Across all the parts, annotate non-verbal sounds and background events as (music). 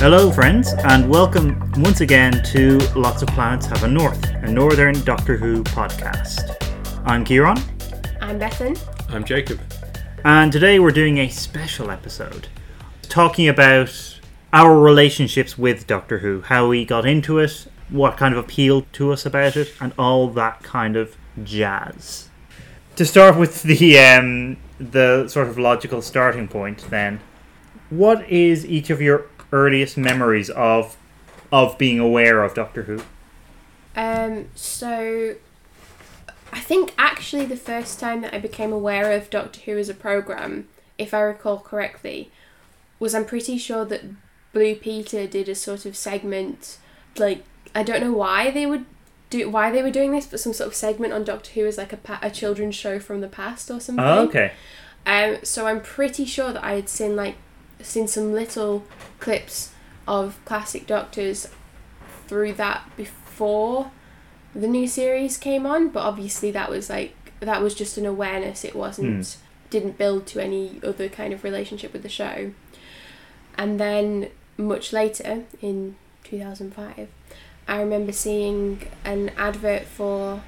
Hello, friends, and welcome once again to Lots of Planets Have a North, a Northern Doctor Who podcast. I'm Ciarán, I'm Bethan. I'm Jacob. and today we're doing a special episode talking about our relationships with Doctor Who, how we got into it, what kind of appealed to us about it, and all that kind of jazz. To start with the um, the sort of logical starting point, then, what is each of your earliest memories of of being aware of Doctor Who? Um, so I think actually the first time that I became aware of Doctor Who as a program, if I recall correctly, was I'm pretty sure that Blue Peter did a sort of segment, like I don't know why they would do why they were doing this, but some sort of segment on Doctor Who as like a pa- a children's show from the past or something. Oh, okay. Um, so I'm pretty sure that I had seen like seen some little clips of classic Doctors through that before the new series came on, but obviously that was like that was just an awareness. It wasn't hmm. didn't build to any other kind of relationship with the show. And then much later in 2005, I remember seeing an advert for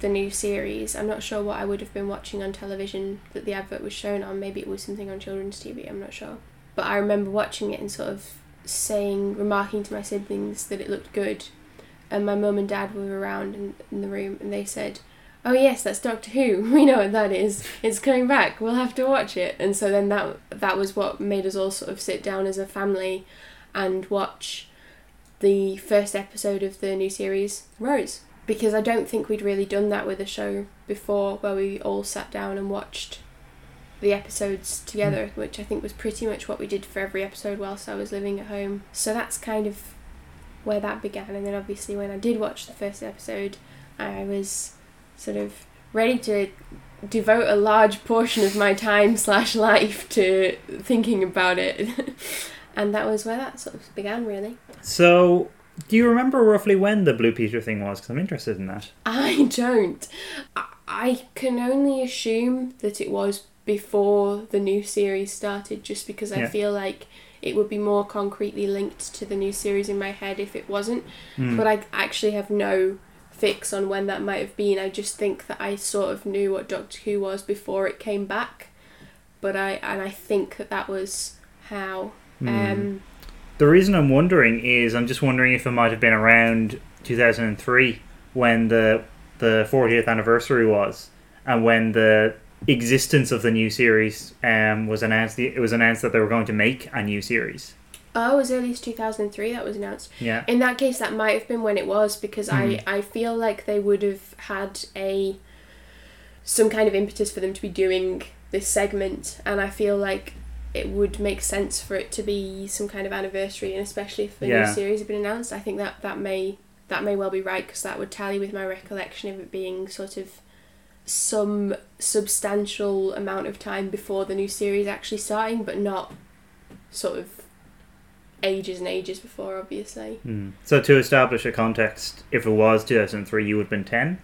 the new series. I'm not sure what I would have been watching on television that the advert was shown on. Maybe it was something on children's TV, I'm not sure. But I remember watching it and sort of saying, remarking to my siblings that it looked good. And my mum and dad were around in, in the room and they said, Oh, yes, that's Doctor Who. (laughs) We know what that is. It's coming back. We'll have to watch it. And so then that that was what made us all sort of sit down as a family and watch the first episode of the new series, Rose because I don't think we'd really done that with a show before where we all sat down and watched the episodes together, mm. which I think was pretty much what we did for every episode whilst I was living at home. So that's kind of where that began. And then obviously when I did watch the first episode, I was sort of ready to devote a large portion of my time slash life to thinking about it. (laughs) and that was where that sort of began really. So, do you remember roughly when the Blue Peter thing was? Because I'm interested in that. I don't. I- I can only assume that it was before the new series started, just because I Yeah. feel like it would be more concretely linked to the new series in my head if it wasn't. Hmm. But I actually have no fix on when that might have been. I just think that I sort of knew what Doctor Who was before it came back. But I and I think that that was how. Hmm. Um, The reason I'm wondering is I'm just wondering if it might have been around 2003 when the the 40th anniversary was, and when the existence of the new series um, was announced. It was announced that they were going to make a new series. oh, as early as two thousand three that was announced. Yeah. In that case, that might have been when it was because Mm. I, I feel like they would have had a some kind of impetus for them to be doing this segment, and I feel like it would make sense for it to be some kind of anniversary, and especially if the Yeah. new series had been announced, I think that that may that may well be right because that would tally with my recollection of it being sort of some substantial amount of time before the new series actually starting, but not sort of ages and ages before, obviously. Hmm. So to establish a context, if it was 2003, you would have been 10.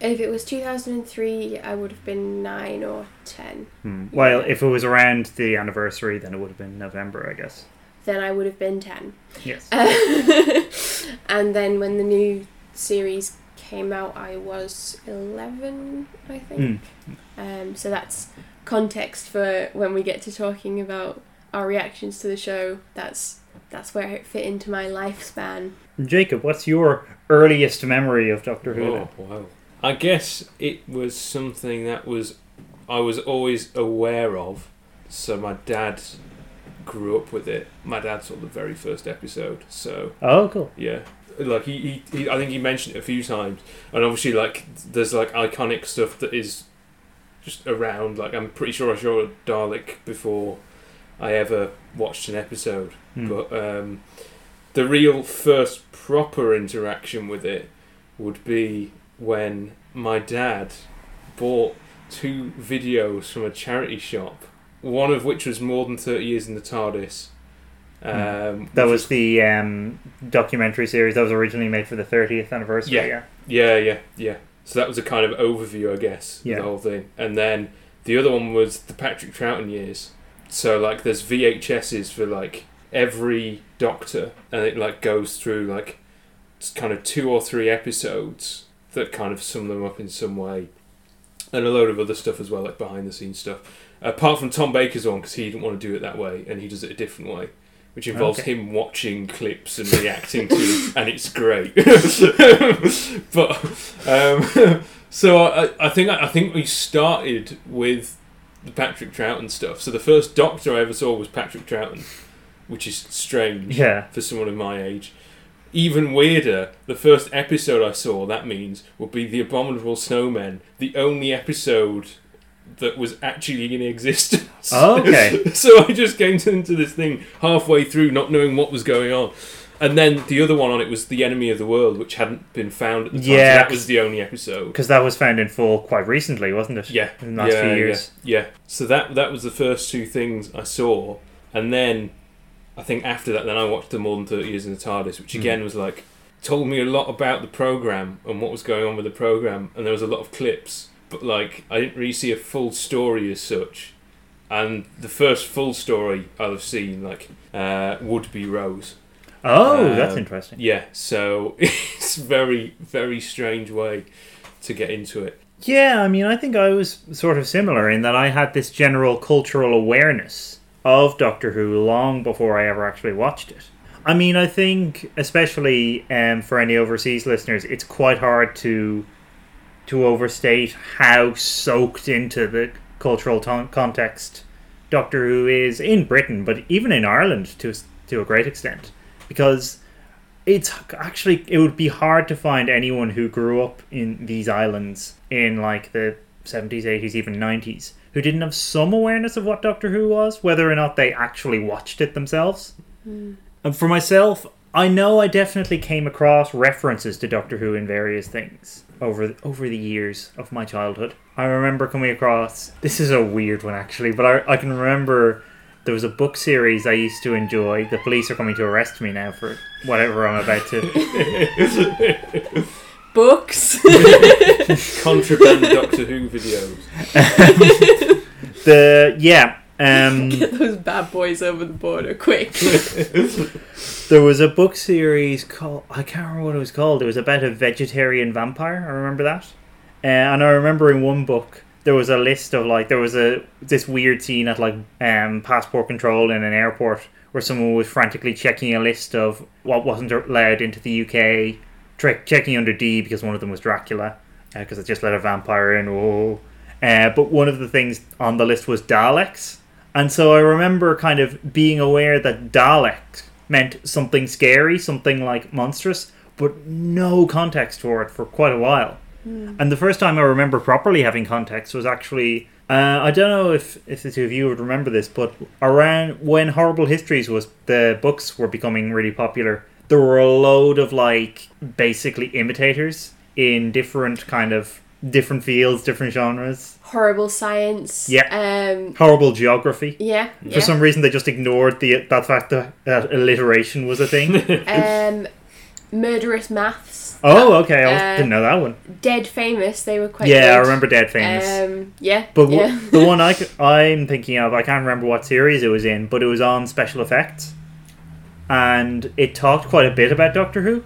If it was 2003, I would have been 9 or 10. Hmm. Well, if it was around the anniversary, then it would have been November, I guess. Then I would have been 10. Yes. (laughs) and then when the new series came out, I was 11, I think. Hmm. Um, so that's context for when we get to talking about our reactions to the show. That's that's where it fit into my lifespan. Jacob, what's your earliest memory of Doctor Who? Oh wow! I guess it was something that was I was always aware of. So my dad grew up with it. My dad saw the very first episode. So Oh, cool. yeah, like he, he, he I think he mentioned it a few times, and obviously like there's like iconic stuff that is just around. Like I'm pretty sure I saw a Dalek before I ever watched an episode. Hmm. But um, the real first proper interaction with it would be when my dad bought two videos from a charity shop, one of which was more than 30 years in the TARDIS. Um, That was the um, documentary series that was originally made for the 30th anniversary. Yeah. Yeah. Yeah, yeah, yeah. So that was a kind of overview, I guess, Yeah. the whole thing. And then the other one was the Patrick Troughton years. So like, there's VHSs for like every Doctor, and it like goes through like kind of two or three episodes that kind of sum them up in some way, and a load of other stuff as well, like behind the scenes stuff. Apart from Tom Baker's one, because he didn't want to do it that way, and he does it a different way, which involves Okay. him watching clips and reacting to them, and it's great. (laughs) but um, (laughs) so I, I think I think we started with the Patrick Troughton stuff. So the first Doctor I ever saw was Patrick Troughton, which is strange Yeah. for someone of my age. Even weirder, the first episode I saw, that means, would be The Abominable Snowmen, the only episode that was actually in existence. Oh, okay. (laughs) so I just came to- into this thing halfway through, not knowing what was going on. And then the other one on it was The Enemy of the World, which hadn't been found at the time. so Yeah, that was the only episode. Because that was found in full quite recently, wasn't it? Yeah, In the last yeah, few years. Yeah, So that that was the first two things I saw, and then I think after that, then I watched the More Than Thirty Years in the TARDIS, which Hmm. again was like told me a lot about the program and what was going on with the program, and there was a lot of clips, but like I didn't really see a full story as such. And the first full story I'll have seen like uh, would be Rose. Oh, that's Um, interesting. Yeah, so (laughs) it's very very strange way to get into it. Yeah, I mean, I think I was sort of similar in that I had this general cultural awareness of Doctor Who long before I ever actually watched it. I mean, I think, especially um, for any overseas listeners, it's quite hard to to overstate how soaked into the cultural ton- context Doctor Who is in Britain, but even in Ireland to to a great extent, because it's actually it would be hard to find anyone who grew up in these islands in like the 70s 80s even 90s who didn't have some awareness of what doctor who was whether or not they actually watched it themselves. Hmm. And for myself i know i definitely came across references to doctor who in various things over over the years of my childhood i remember coming across this is a weird one actually but i, I can remember there was a book series I used to enjoy. The police are coming to arrest me now for whatever I'm about to. (laughs) Books. (laughs) Contraband Doctor Who videos. (laughs) the yeah, um, (laughs) Get those bad boys over the border quick. (laughs) there was a book series called I can't remember what it was called. It was about a vegetarian vampire. I remember that, uh, and I remember in one book there was a list of like there was a this weird scene at like um, passport control in an airport where someone was frantically checking a list of what wasn't allowed into the UK, tre- checking under D because one of them was Dracula because it just let a vampire in. Oh, uh, but one of the things on the list was Daleks, and so I remember kind of being aware that Dalek meant something scary, something like monstrous, but no context for it for quite a while. And the first time I remember properly having context was actually uh, I don't know if, if the two of you would remember this, but around when Horrible Histories was the books were becoming really popular, there were a load of like basically imitators in different kind of different fields, different genres. Horrible science. Yeah. Um. Horrible geography. Yeah. For yeah. some reason, they just ignored the that fact that, that alliteration was a thing. (laughs) um, murderous maths. oh, okay, I Uh, didn't know that one. Dead famous. They were quite. Yeah, I remember Dead Famous. Um. Yeah. But w- yeah. the one I am (laughs) thinking of, I can't remember what series it was in, but it was on special effects, and it talked quite a bit about Doctor Who.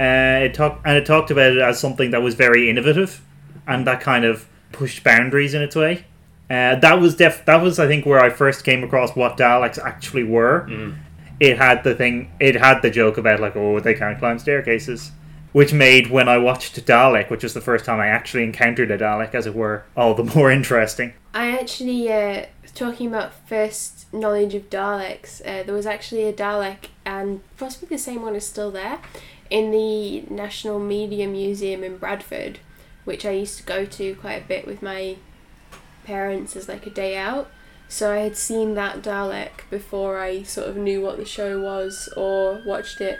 Uh, it talked and it talked about it as something that was very innovative, and that kind of pushed boundaries in its way. Uh, that was def- that was I think where I first came across what Daleks actually were. Mm. It had the thing. It had the joke about like, oh, they can't climb staircases, which made when I watched Dalek, which was the first time I actually encountered a Dalek, as it were, all the (laughs) more interesting. I actually, uh, talking about first knowledge of Daleks, uh, there was actually a Dalek, and possibly the same one is still there, in the National Media Museum in Bradford, which I used to go to quite a bit with my parents as like a day out. So I had seen that Dalek before I sort of knew what the show was or watched it.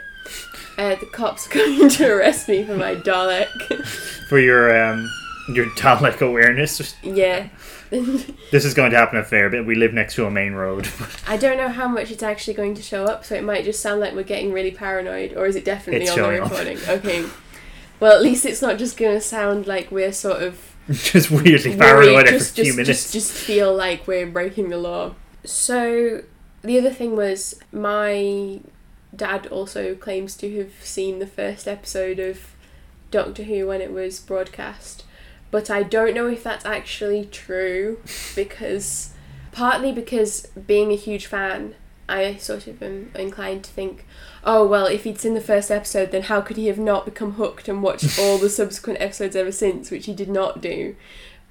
Uh, the cops (laughs) are coming to arrest me for my Dalek. (laughs) for your um your Dalek awareness. yeah. (laughs) This is going to happen a fair bit. We live next to a main road. I don't know how much it's actually going to show up, so it might just sound like we're getting really paranoid, or is it definitely It's on the showing up. recording? Okay. Well, at least it's not just going to sound like we're sort of (laughs) Just weirdly paranoid every just, few just, minutes. Just, just feel like we're breaking the law. So, the other thing was my dad also claims to have seen the first episode of Doctor Who when it was broadcast, but I don't know if that's actually true (laughs) because partly because being a huge fan, I sort of am inclined to think, oh well, if he'd seen the first episode, then how could he have not become hooked and watched (laughs) all the subsequent episodes ever since, which he did not do.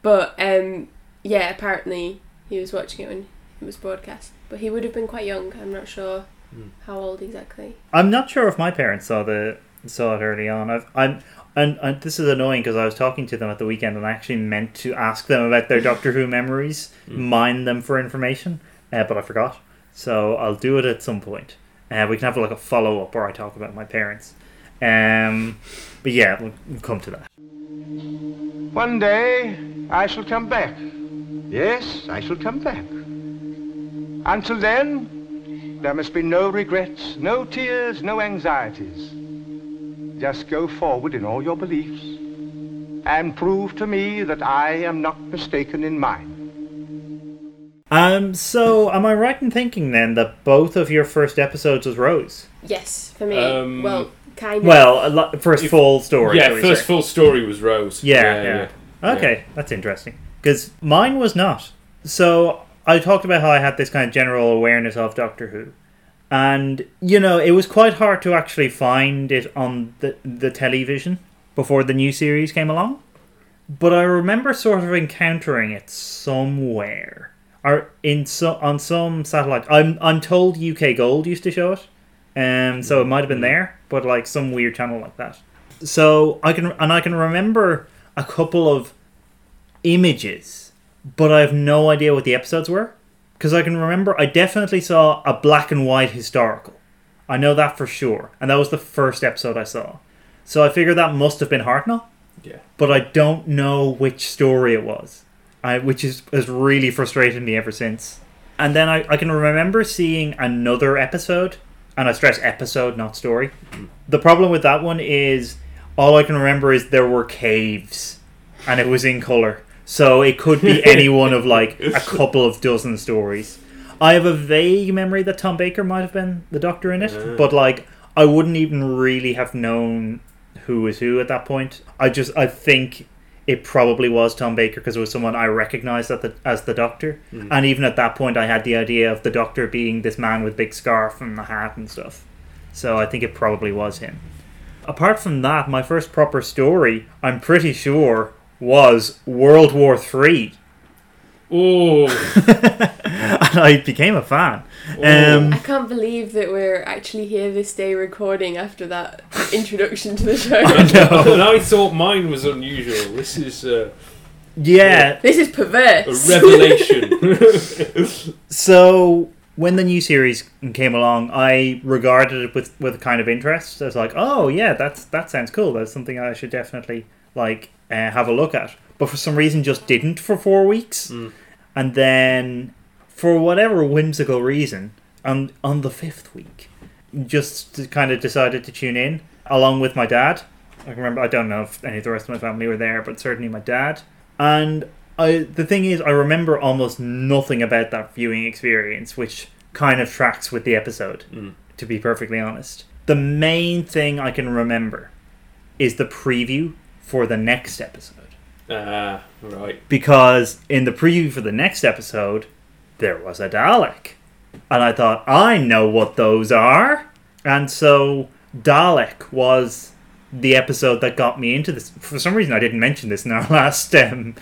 But um, yeah, apparently he was watching it when it was broadcast, but he would have been quite young. I'm not sure Hmm. how old exactly. I'm not sure if my parents saw the saw it early on. I've, I'm and, and this is annoying because I was talking to them at the weekend and I actually meant to ask them about their Doctor Who memories, (laughs) Mm. mine them for information, uh, but I forgot. So I'll do it at some point. Uh, we can have like a follow up where I talk about my parents. Um, but yeah, we'll, we'll come to that. One day I shall come back. Yes, I shall come back. Until then, there must be no regrets, no tears, no anxieties. Just go forward in all your beliefs and prove to me that I am not mistaken in mine. Um, so am I right in thinking then that both of your first episodes was Rose? Yes, for me. Um, well, kind of. Well, a lot, first If- full story. yeah, first say. full story was Rose. Yeah, yeah. Okay, that's interesting. Because mine was not. So I talked about how I had this kind of general awareness of Doctor Who. And, you know, it was quite hard to actually find it on the, the television before the new series came along. But I remember sort of encountering it somewhere. Or in so, on some satellite. I'm, I'm told UK Gold used to show it. Um, so it might have been there, but like some weird channel like that. So I can and I can remember a couple of images, but I have no idea what the episodes were because I can remember I definitely saw a black and white historical. I know that for sure, and that was the first episode I saw. So I figure that must have been Hartnell, Yeah. but I don't know which story it was, I, which is has really frustrated me ever since. And then I, I can remember seeing another episode, and I stress episode, not story. The problem with that one is all I can remember is there were caves, and it was in color. So it could be (laughs) any one of like a couple of dozen stories. I have a vague memory that Tom Baker might have been the doctor in it, but like I wouldn't even really have known who was who at that point. I just I think it probably was Tom Baker because it was someone I recognized at the, as the Doctor, Mm. and even at that point, I had the idea of the Doctor being this man with big scarf and the hat and stuff. So I think it probably was him. Apart from that, my first proper story, I'm pretty sure, was World War Three, Oh, (laughs) and (laughs) I became a fan. Um, I can't believe that we're actually here this day recording after that introduction to the (laughs) show. and I thought mine was unusual. This is uh, yeah, This is a perverse. revelation. (laughs) so when the new series came along, I regarded it with with kind of interest. I was like, "Oh yeah, that's that sounds cool. That's something I should definitely like uh, have a look at." But for some reason, just didn't for four weeks, Mm. and then for whatever whimsical reason, on on the fifth week, just kind of decided to tune in along with my dad. I can remember. I don't know if any of the rest of my family were there, but certainly my dad. And I, the thing is, I remember almost nothing about that viewing experience, which kind of tracks with the episode. Mm. To be perfectly honest, the main thing I can remember is the preview for the next episode Ah, right. because in the preview for the next episode, there was a Dalek. And I thought, I know what those are. And so Dalek was the episode that got me into this. For some reason, I didn't mention this in our (laughs) last um,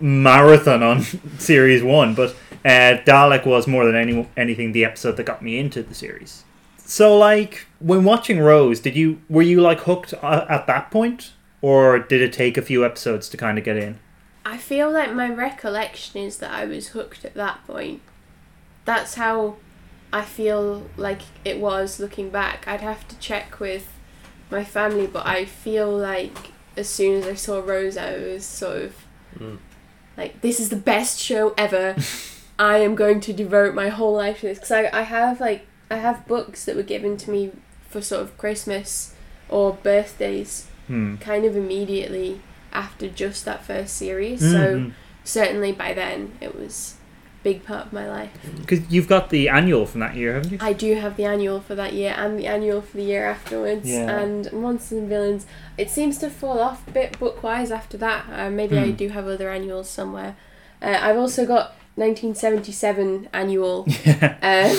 marathon on (laughs) series one, but uh, Dalek was more than any anything the episode that got me into the series. So, like, when watching Rose, did you were you like hooked uh, at that point, or did it take a few episodes to kind of get in? I feel like my recollection is that I was hooked at that point. That's how I feel like it was looking back. I'd have to check with my family, but I feel like as soon as I saw Rose, I was sort of Mm. like, this is the best show ever. (laughs) I am going to devote my whole life to this because I, I have like I have books that were given to me for sort of Christmas or birthdays Hmm. kind of immediately after just that first series. So Mhm. certainly by then it was big part of my life. Because you've got the annual from that year, haven't you? I do have the annual for that year and the annual for the year afterwards. Yeah. And Monsters and Villains, it seems to fall off a bit book wise after that. Uh, maybe I Hmm. do have other annuals somewhere. Uh, I've also got 1977 annual. (laughs) Um,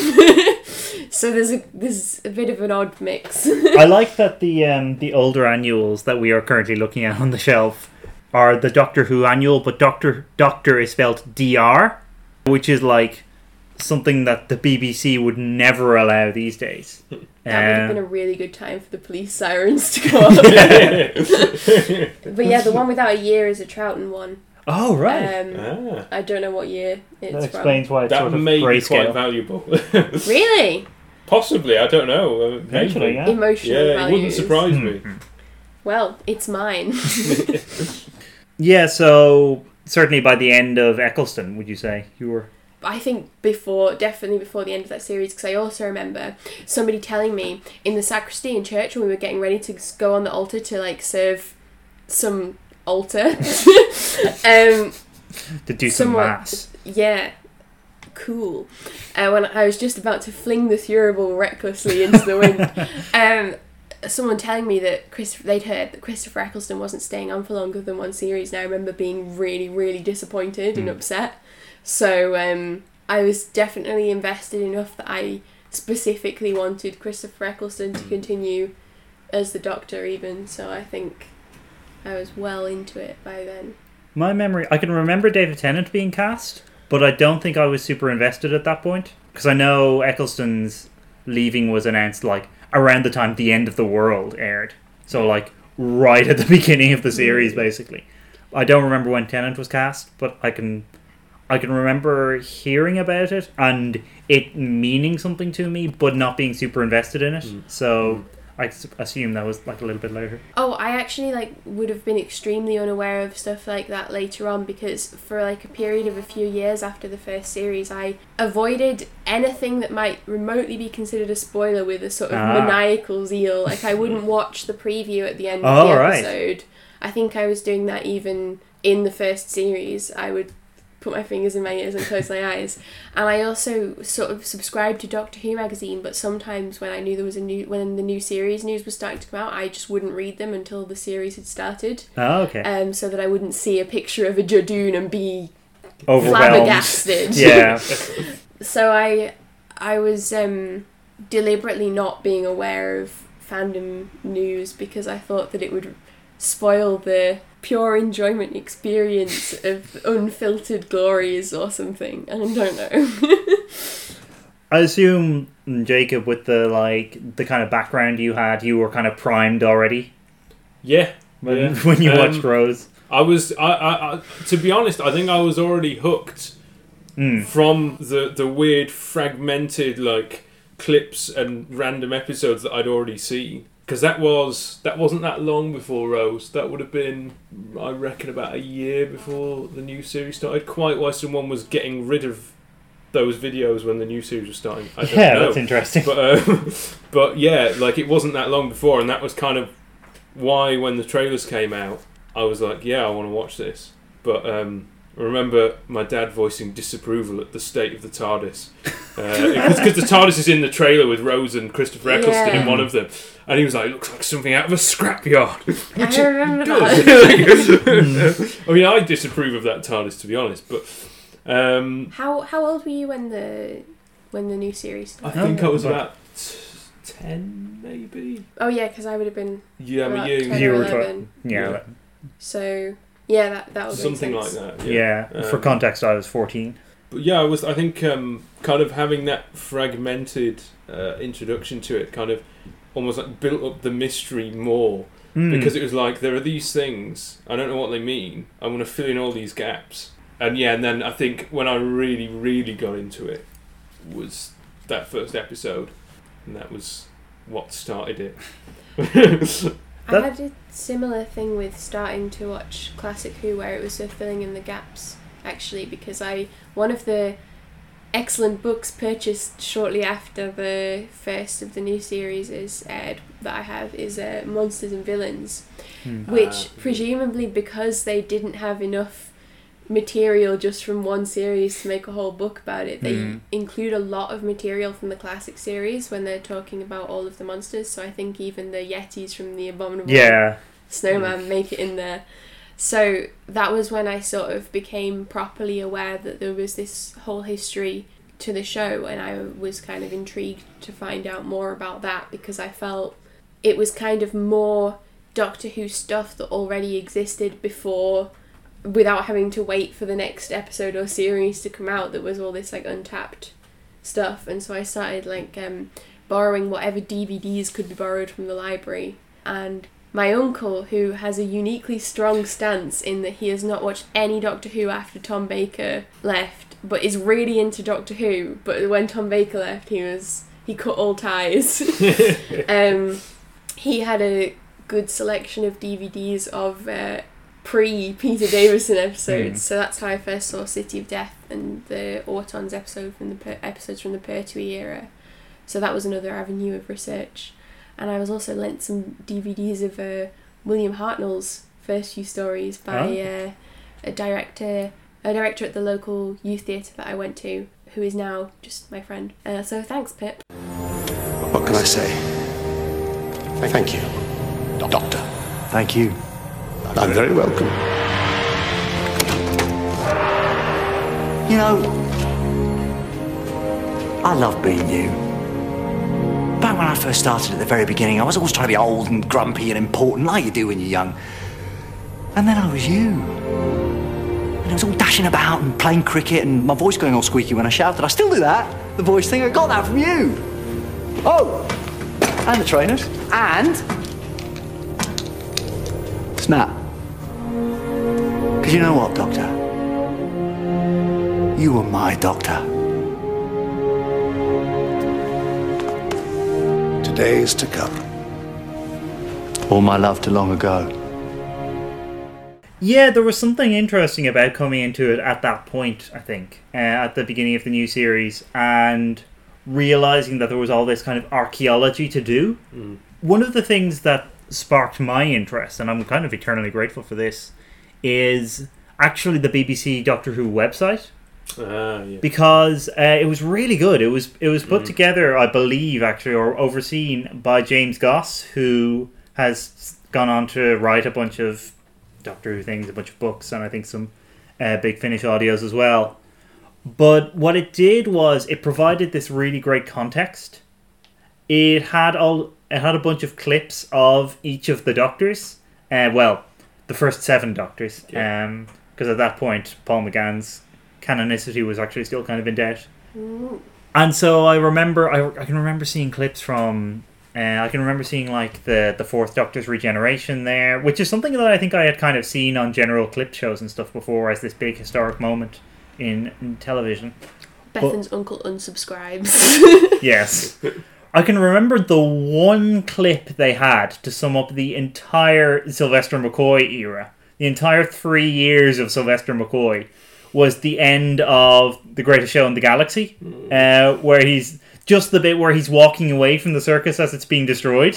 (laughs) so there's a there's a bit of an odd mix. (laughs) I like that the um, the older annuals that we are currently looking at on the shelf are the Doctor Who annual, but Doctor Doctor is spelled Dr, which is like something that the BBC would never allow these days. that would have been a really good time for the police sirens to go off. but yeah, the one without a year is a Troughton one. Oh right, Um, ah, I don't know what year it's that from. explains why it's that sort of may be quite valuable. (laughs) Really? Possibly, I don't know. Uh, maybe. Eventually, yeah. Emotional Yeah, it wouldn't surprise me. Mhm. Well, it's mine. (laughs) (laughs) Yeah, so certainly by the end of Eccleston, would you say you were? I think before, definitely before the end of that series, because I also remember somebody telling me in the sacristy in church when we were getting ready to go on the altar to like serve some altar. (laughs) um, To do some mass. yeah, cool. Uh, when I was just about to fling the thurible recklessly into the wind, (laughs) um, someone telling me that Chris they'd heard that Christopher Eccleston wasn't staying on for longer than one series, and I remember being really, really disappointed and Mm. upset. So um, I was definitely invested enough that I specifically wanted Christopher Eccleston to continue as the Doctor, even. So I think I was well into it by then. My memory, I can remember David Tennant being cast, but I don't think I was super invested at that point because I know Eccleston's leaving was announced like around the time The End of the World aired, so like right at the (laughs) beginning of the series, basically. I don't remember when Tennant was cast, but I can, I can remember hearing about it and it meaning something to me, but not being super invested in it. Mm. So I assume that was like a little bit later. Oh, I actually like would have been extremely unaware of stuff like that later on because for like a period of a few years after the first series, I avoided anything that might remotely be considered a spoiler with a sort of Ah. maniacal zeal. Like I wouldn't (laughs) watch the preview at the end of Oh, the right. episode. I think I was doing that even in the first series. I would put my fingers in my ears and close my eyes. And I also sort of subscribed to Doctor Who magazine, but sometimes when I knew there was a new when the new series news was starting to come out, I just wouldn't read them until the series had started, Oh, okay. um, so that I wouldn't see a picture of a Judoon and be Overwhelmed. flabbergasted. (laughs) (laughs) Yeah. so I I was um, deliberately not being aware of fandom news because I thought that it would spoil the pure enjoyment experience of unfiltered glories or something. I don't know. (laughs) I assume mm, Jacob, with the like the kind of background you had, you were kind of primed already Yeah, when, Yeah. when you Um, watched Rose. I was. I, I, I. To be honest, I think I was already hooked Mm. from the the weird fragmented like clips and random episodes that I'd already seen. Because that was that wasn't that long before Rose. That would have been, I reckon, about a year before the new series started. Quite why someone was getting rid of those videos when the new series was starting. I don't Yeah, know. that's interesting. but um, (laughs) but yeah, like it wasn't that long before, and that was kind of why when the trailers came out, I was like, yeah, I want to watch this. But um, I remember my dad voicing disapproval at the state of the TARDIS because the TARDIS is in the trailer with Rose and Christopher Eccleston in one of them, and he was like, It "Looks like something out of a scrapyard." (laughs) Which I it remember does. that. (laughs) I mean, I disapprove of that TARDIS to be honest, but um, how how old were you when the when the new series I think I was But- about ten, maybe. Oh yeah, because I would have been Yeah, About but you, you were 11. tw- yeah, Yeah. so yeah that that would make something like that. yeah. Yeah. For Um, context, I was fourteen. But yeah, I was. I think um, kind of having that fragmented uh, introduction to it kind of almost like built up the mystery more Mm. because it was like there are these things I don't know what they mean. I'm going to fill in all these gaps, and yeah, and then I think when I really, really got into it was that first episode, and that was what started it. (laughs) I had a similar thing with starting to watch Classic Who, where it was sort of filling in the gaps. Actually, because I one of the excellent books purchased shortly after the first of the new series is aired that I have is uh, Monsters and Villains, Mm. which Ah. presumably because they didn't have enough material just from one series to make a whole book about it. They Mm. include a lot of material from the classic series when they're talking about all of the monsters. So I think even the Yetis from the Abominable Yeah. Snowmen make it in there. So that was when I sort of became properly aware that there was this whole history to the show, and I was kind of intrigued to find out more about that because I felt it was kind of more Doctor Who stuff that already existed before without having to wait for the next episode or series to come out. There was all this like untapped stuff, and so I started like um, borrowing whatever DVDs could be borrowed from the library and my uncle, who has a uniquely strong stance in that he has not watched any Doctor Who after Tom Baker left, but is really into Doctor Who. But when Tom Baker left, he was he cut all ties. (laughs) (laughs) um, he had a good selection of DVDs of uh, pre Peter Davison episodes, Mm. so that's how I first saw City of Death and the Autons episode from the per- episodes from the Pertwee era. So that was another avenue of research and I was also lent some DVDs of uh, William Hartnell's first few stories by Oh. uh, a director, a director at the local youth theatre that I went to, who is now just my friend. Uh, so thanks, Pip. What can I say? Thank you, Doctor. Thank you. I'm very welcome. You know, I love being you. Back when I first started at the very beginning, I was always trying to be old and grumpy and important, like you do when you're young. And then I was you. And I was all dashing about and playing cricket and my voice going all squeaky when I shouted. I still do that, the voice thing. I got that from you. Oh, and the trainers. And Snap. Because you know what, Doctor? You were my doctor. Today's to come. All my love to long ago. Yeah, there was something interesting about coming into it at that point, I think, uh, at the beginning of the new series, and realizing that there was all this kind of archaeology to do. One of the things that sparked my interest, and I'm kind of eternally grateful for this, is actually the BBC Doctor Who website Ah, yeah. because uh, it was really good. It was it was put together, I believe, actually, or overseen by James Goss, who has gone on to write a bunch of Doctor Who things, a bunch of books, and I think some uh, Big Finish audios as well. But what it did was it provided this really great context. It had all it had a bunch of clips of each of the Doctors. Uh, well, the first seven Doctors, Yeah. because at that point Paul McGann's canonicity was actually still kind of in doubt. And so I remember, I, I can remember seeing clips from, uh, I can remember seeing like the the Fourth Doctor's regeneration there, which is something that I think I had kind of seen on general clip shows and stuff before as this big historic moment in, in television. Bethan's uncle unsubscribes. Yes. (laughs) I can remember the one clip they had to sum up the entire Sylvester McCoy era. The entire three years of Sylvester McCoy was the end of The Greatest Show in the Galaxy, uh, where he's just the bit where he's walking away from the circus as it's being destroyed,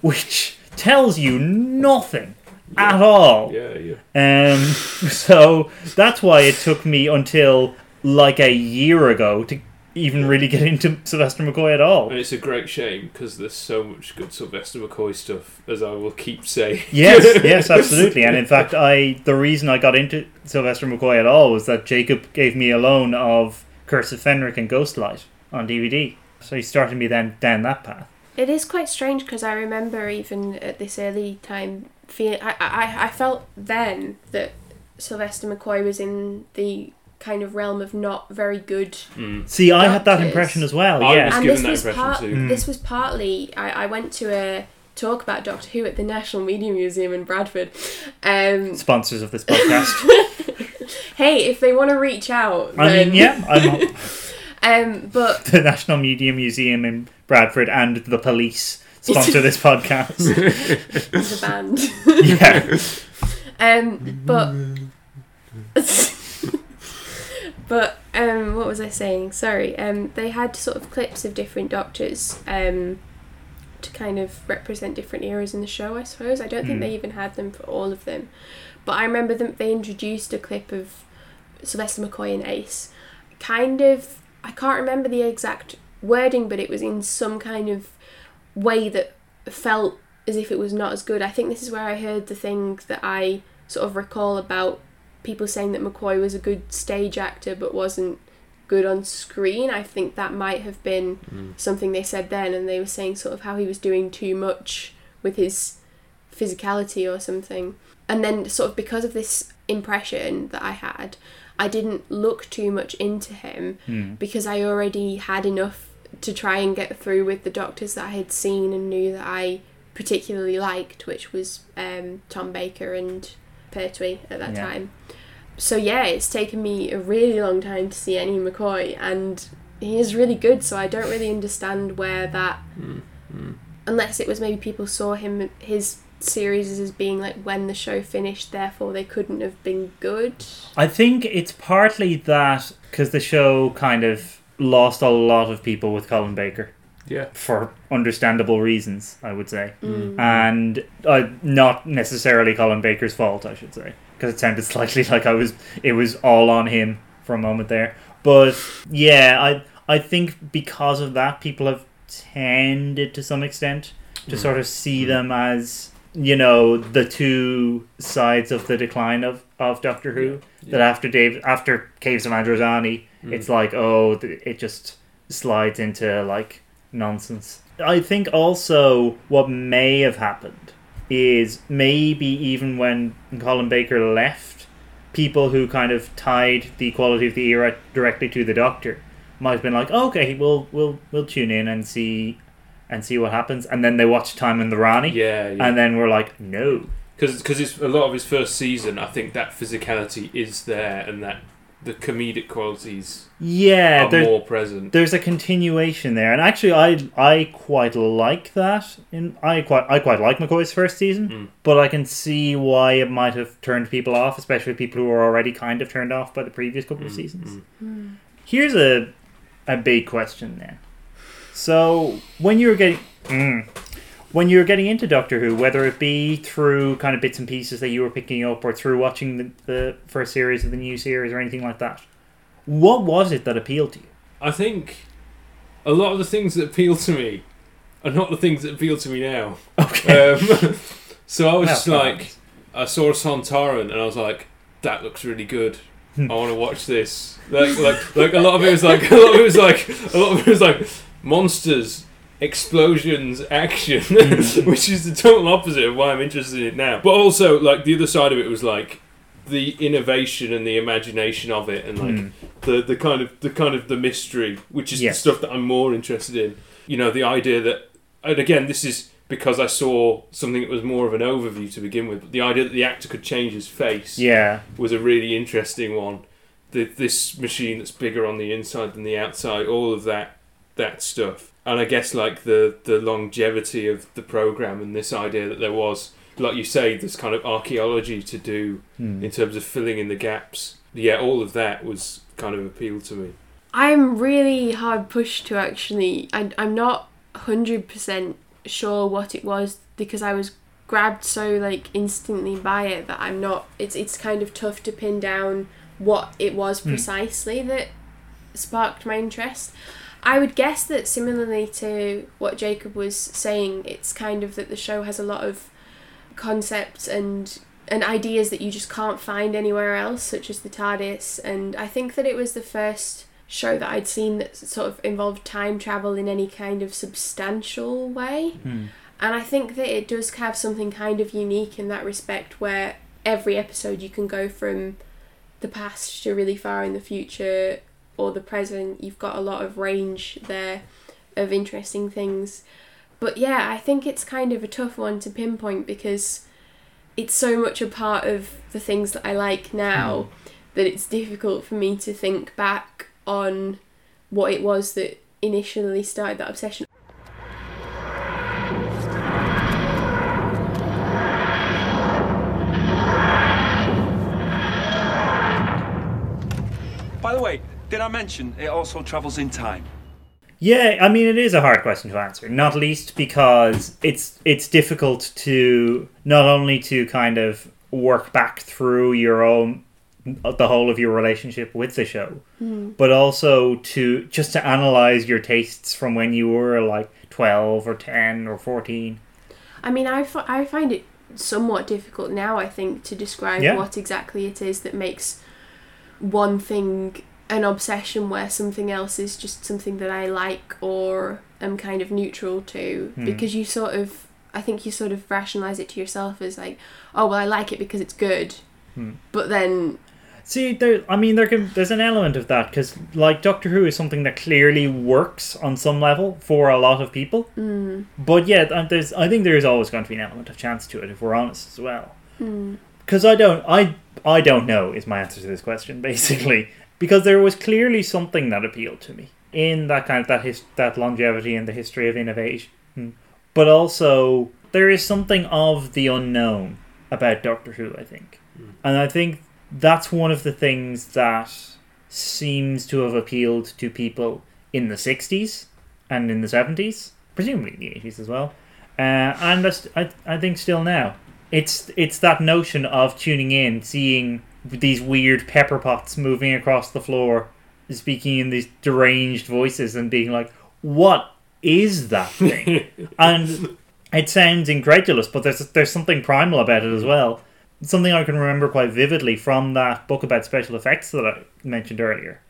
which tells you nothing at all. Yeah, yeah. Um, (laughs) so that's why it took me until like a year ago to even really get into Sylvester McCoy at all. And it's a great shame because there's so much good Sylvester McCoy stuff, as I will keep saying. (laughs) Yes, (laughs) yes, absolutely. And in fact, I the reason I got into Sylvester McCoy at all was that Jacob gave me a loan of Curse of Fenric and Ghostlight on DVD. So he started me then down that path. It is quite strange because I remember even at this early time, feel I, I I felt then that Sylvester McCoy was in the kind of realm of not very good. See, I had that impression as well. I Yeah, was and given this that was impression part. too. This was partly. I, I went to a talk about Doctor Who at the National Media Museum in Bradford. Um, sponsors of this (laughs) podcast. hey, if they want to reach out, I then, mean, yeah, I'm (laughs) Um, but the National Media Museum in Bradford and the police sponsor this podcast. (laughs) the band. yeah. Um, but but um, what was I saying? Sorry. Um, they had sort of clips of different doctors um, to kind of represent different eras in the show. I suppose I don't think they even had them for all of them, But I remember them they introduced a clip of Sylvester McCoy and Ace. Kind of I can't remember the exact wording, but it was in some kind of way that felt as if it was not as good. I think this is where I heard the thing that I sort of recall about people saying that McCoy was a good stage actor but wasn't good on screen. I think that might have been Mm. something they said then, and they were saying sort of how he was doing too much with his physicality or something. And then, sort of, because of this impression that I had, I didn't look too much into him Hmm. because I already had enough to try and get through with the doctors that I had seen and knew that I particularly liked, which was um, Tom Baker and Pertwee at that Yeah. time. So yeah, it's taken me a really long time to see Annie McCoy, and he is really good. So I don't really understand where that, unless it was maybe people saw him his series as being like when the show finished, therefore they couldn't have been good. I think it's partly that because the show kind of lost a lot of people with Colin Baker Yeah. for understandable reasons, I would say, and uh, not necessarily Colin Baker's fault, I should say, because it sounded (laughs) slightly like I was it was all on him for a moment there. But yeah, I I think because of that, people have tended to some extent to mm. sort of see mm. them as you know the two sides of the decline of, of Doctor Who. That after Dave after Caves of Androzani, mm. it's like oh it just slides into like nonsense. I think also what may have happened is maybe even when Colin Baker left, people who kind of tied the quality of the era directly to the Doctor might have been like, okay, we'll we'll we'll tune in and see and see what happens, and then they watch Time and the Rani, Yeah. yeah. and then we're like, no, because it's a lot of his first season. I think that physicality is there, and that the comedic qualities yeah, are there, more present. there's a continuation there, and actually, I I quite like that. In I quite I quite like McCoy's first season, Mm. but I can see why it might have turned people off, especially people who were already kind of turned off by the previous couple Mm, of seasons. Here's a a big question then. So when you were getting mm, when you were getting into Doctor Who, whether it be through kind of bits and pieces that you were picking up, or through watching the, the first series of the new series, or anything like that, what was it that appealed to you? I think a lot of the things that appeal to me are not the things that appeal to me now. Okay. Um, (laughs) so I was Well, just like, I saw a Sontaran and I was like, that looks really good. Hmm. I want to watch this. Like, like, like a lot of it was like, (laughs) a lot of it was like, a lot of it was like monsters, explosions, action, Hmm. (laughs) which is the total opposite of why I'm interested in it now. But also, like the other side of it was like the innovation and the imagination of it, and like Hmm. the the kind of the kind of the mystery, which is Yes. the stuff that I'm more interested in. You know, the idea that, and again, this is because I saw something that was more of an overview to begin with. But the idea that the actor could change his face Yeah. was a really interesting one. The, this machine that's bigger on the inside than the outside, all of that that stuff, and I guess like the the longevity of the program and this idea that there was, like you say, this kind of archaeology to do Hmm. in terms of filling in the gaps. Yeah, all of that was kind of appealed to me. I'm really hard pushed to actually. I, I'm not hundred percent sure what it was because I was grabbed so like instantly by it that I'm not. It's it's kind of tough to pin down what it was precisely that sparked my interest. I would guess that similarly to what Jacob was saying, it's kind of that the show has a lot of concepts and and ideas that you just can't find anywhere else, such as the TARDIS. And I think that it was the first show that I'd seen that sort of involved time travel in any kind of substantial way. Hmm. And I think that it does have something kind of unique in that respect, where every episode you can go from the past to really far in the future or the present. You've got a lot of range there of interesting things. But yeah, I think it's kind of a tough one to pinpoint because it's so much a part of the things that I like now hmm. that it's difficult for me to think back on what it was that initially started that obsession. I mention it also travels in time? Yeah, I mean it is a hard question to answer, not least because it's it's difficult to not only to kind of work back through your own the whole of your relationship with the show, hmm. but also to just to analyze your tastes from when you were like twelve or ten or fourteen. I mean, I, I find it somewhat difficult now, I think, to describe Yeah. what exactly it is that makes one thing an obsession where something else is just something that I like or am kind of neutral to. Hmm. Because you sort of, I think you sort of rationalize it to yourself as like, oh, well, I like it because it's good. Hmm. But then, See, there. I mean, there can. There's an element of that because, like, Doctor Who is something that clearly works on some level for a lot of people. Mm. But yeah, there's. I think there is always going to be an element of chance to it if we're honest as well. Because I don't. I. I don't know is my answer to this question (laughs) basically because there was clearly something that appealed to me in that kind of that his, that longevity and the history of innovation, but also there is something of the unknown about Doctor Who. I think. And I think that's one of the things that seems to have appealed to people in the 60s and in the 70s, presumably in the 80s as well. Uh, and I, I think still now. It's it's that notion of tuning in, seeing these weird pepper pots moving across the floor, speaking in these deranged voices, and being like, "What is that thing?" (laughs) and it sounds incredulous, but there's there's something primal about it as well. Something I can remember quite vividly from that book about special effects that I mentioned earlier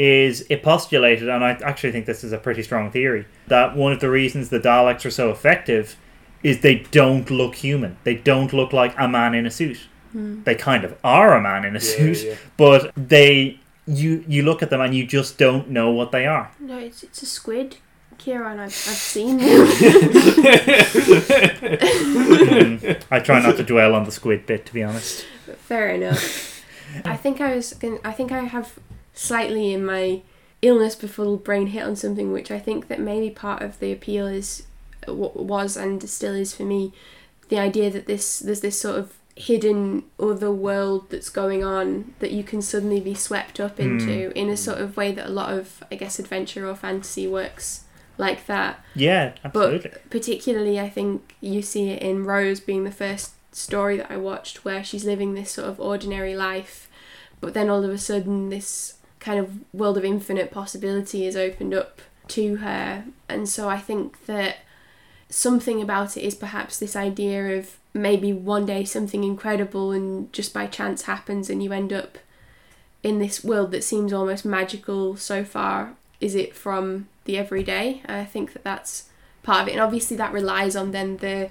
is it postulated, and I actually think this is a pretty strong theory, that one of the reasons the Daleks are so effective is they don't look human. They don't look like a man in a suit. Hmm. They kind of are a man in a suit, yeah. but they you you look at them and you just don't know what they are. no, it's, it's a squid. Ciarán, I've, I've seen (laughs) them. Hmm. I try not to dwell on the squid bit, to be honest. Fair enough. I think I was. Gonna, I think I have slightly in my illness befuddled brain hit on something which I think that maybe part of the appeal is what was and still is for me the idea that this there's this sort of hidden other world that's going on that you can suddenly be swept up hmm. into in a sort of way that a lot of I guess adventure or fantasy works like that Yeah, absolutely. but particularly, I think you see it in Rose being the first story that I watched where she's living this sort of ordinary life, but then all of a sudden, this kind of world of infinite possibility is opened up to her. And so I think that something about it is perhaps this idea of maybe one day something incredible and just by chance happens and you end up in this world that seems almost magical so far is it from the everyday? I think that that's part of it. And obviously that relies on then the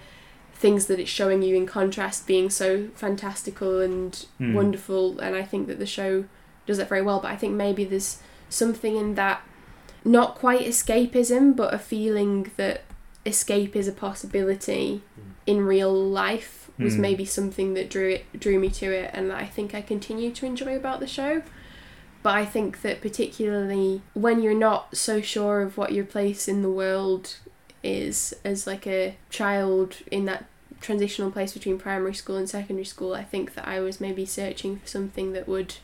things that it's showing you in contrast being so fantastical and Mm. wonderful. And i think that the show does that very well. But i think maybe there's something in that not quite escapism but a feeling that escape is a possibility in real life was Mm. maybe something that drew it drew me to it and that I think I continue to enjoy about the show. But I think that particularly when you're not so sure of what your place in the world is as like a child in that transitional place between primary school and secondary school, I think that I was maybe searching for something that would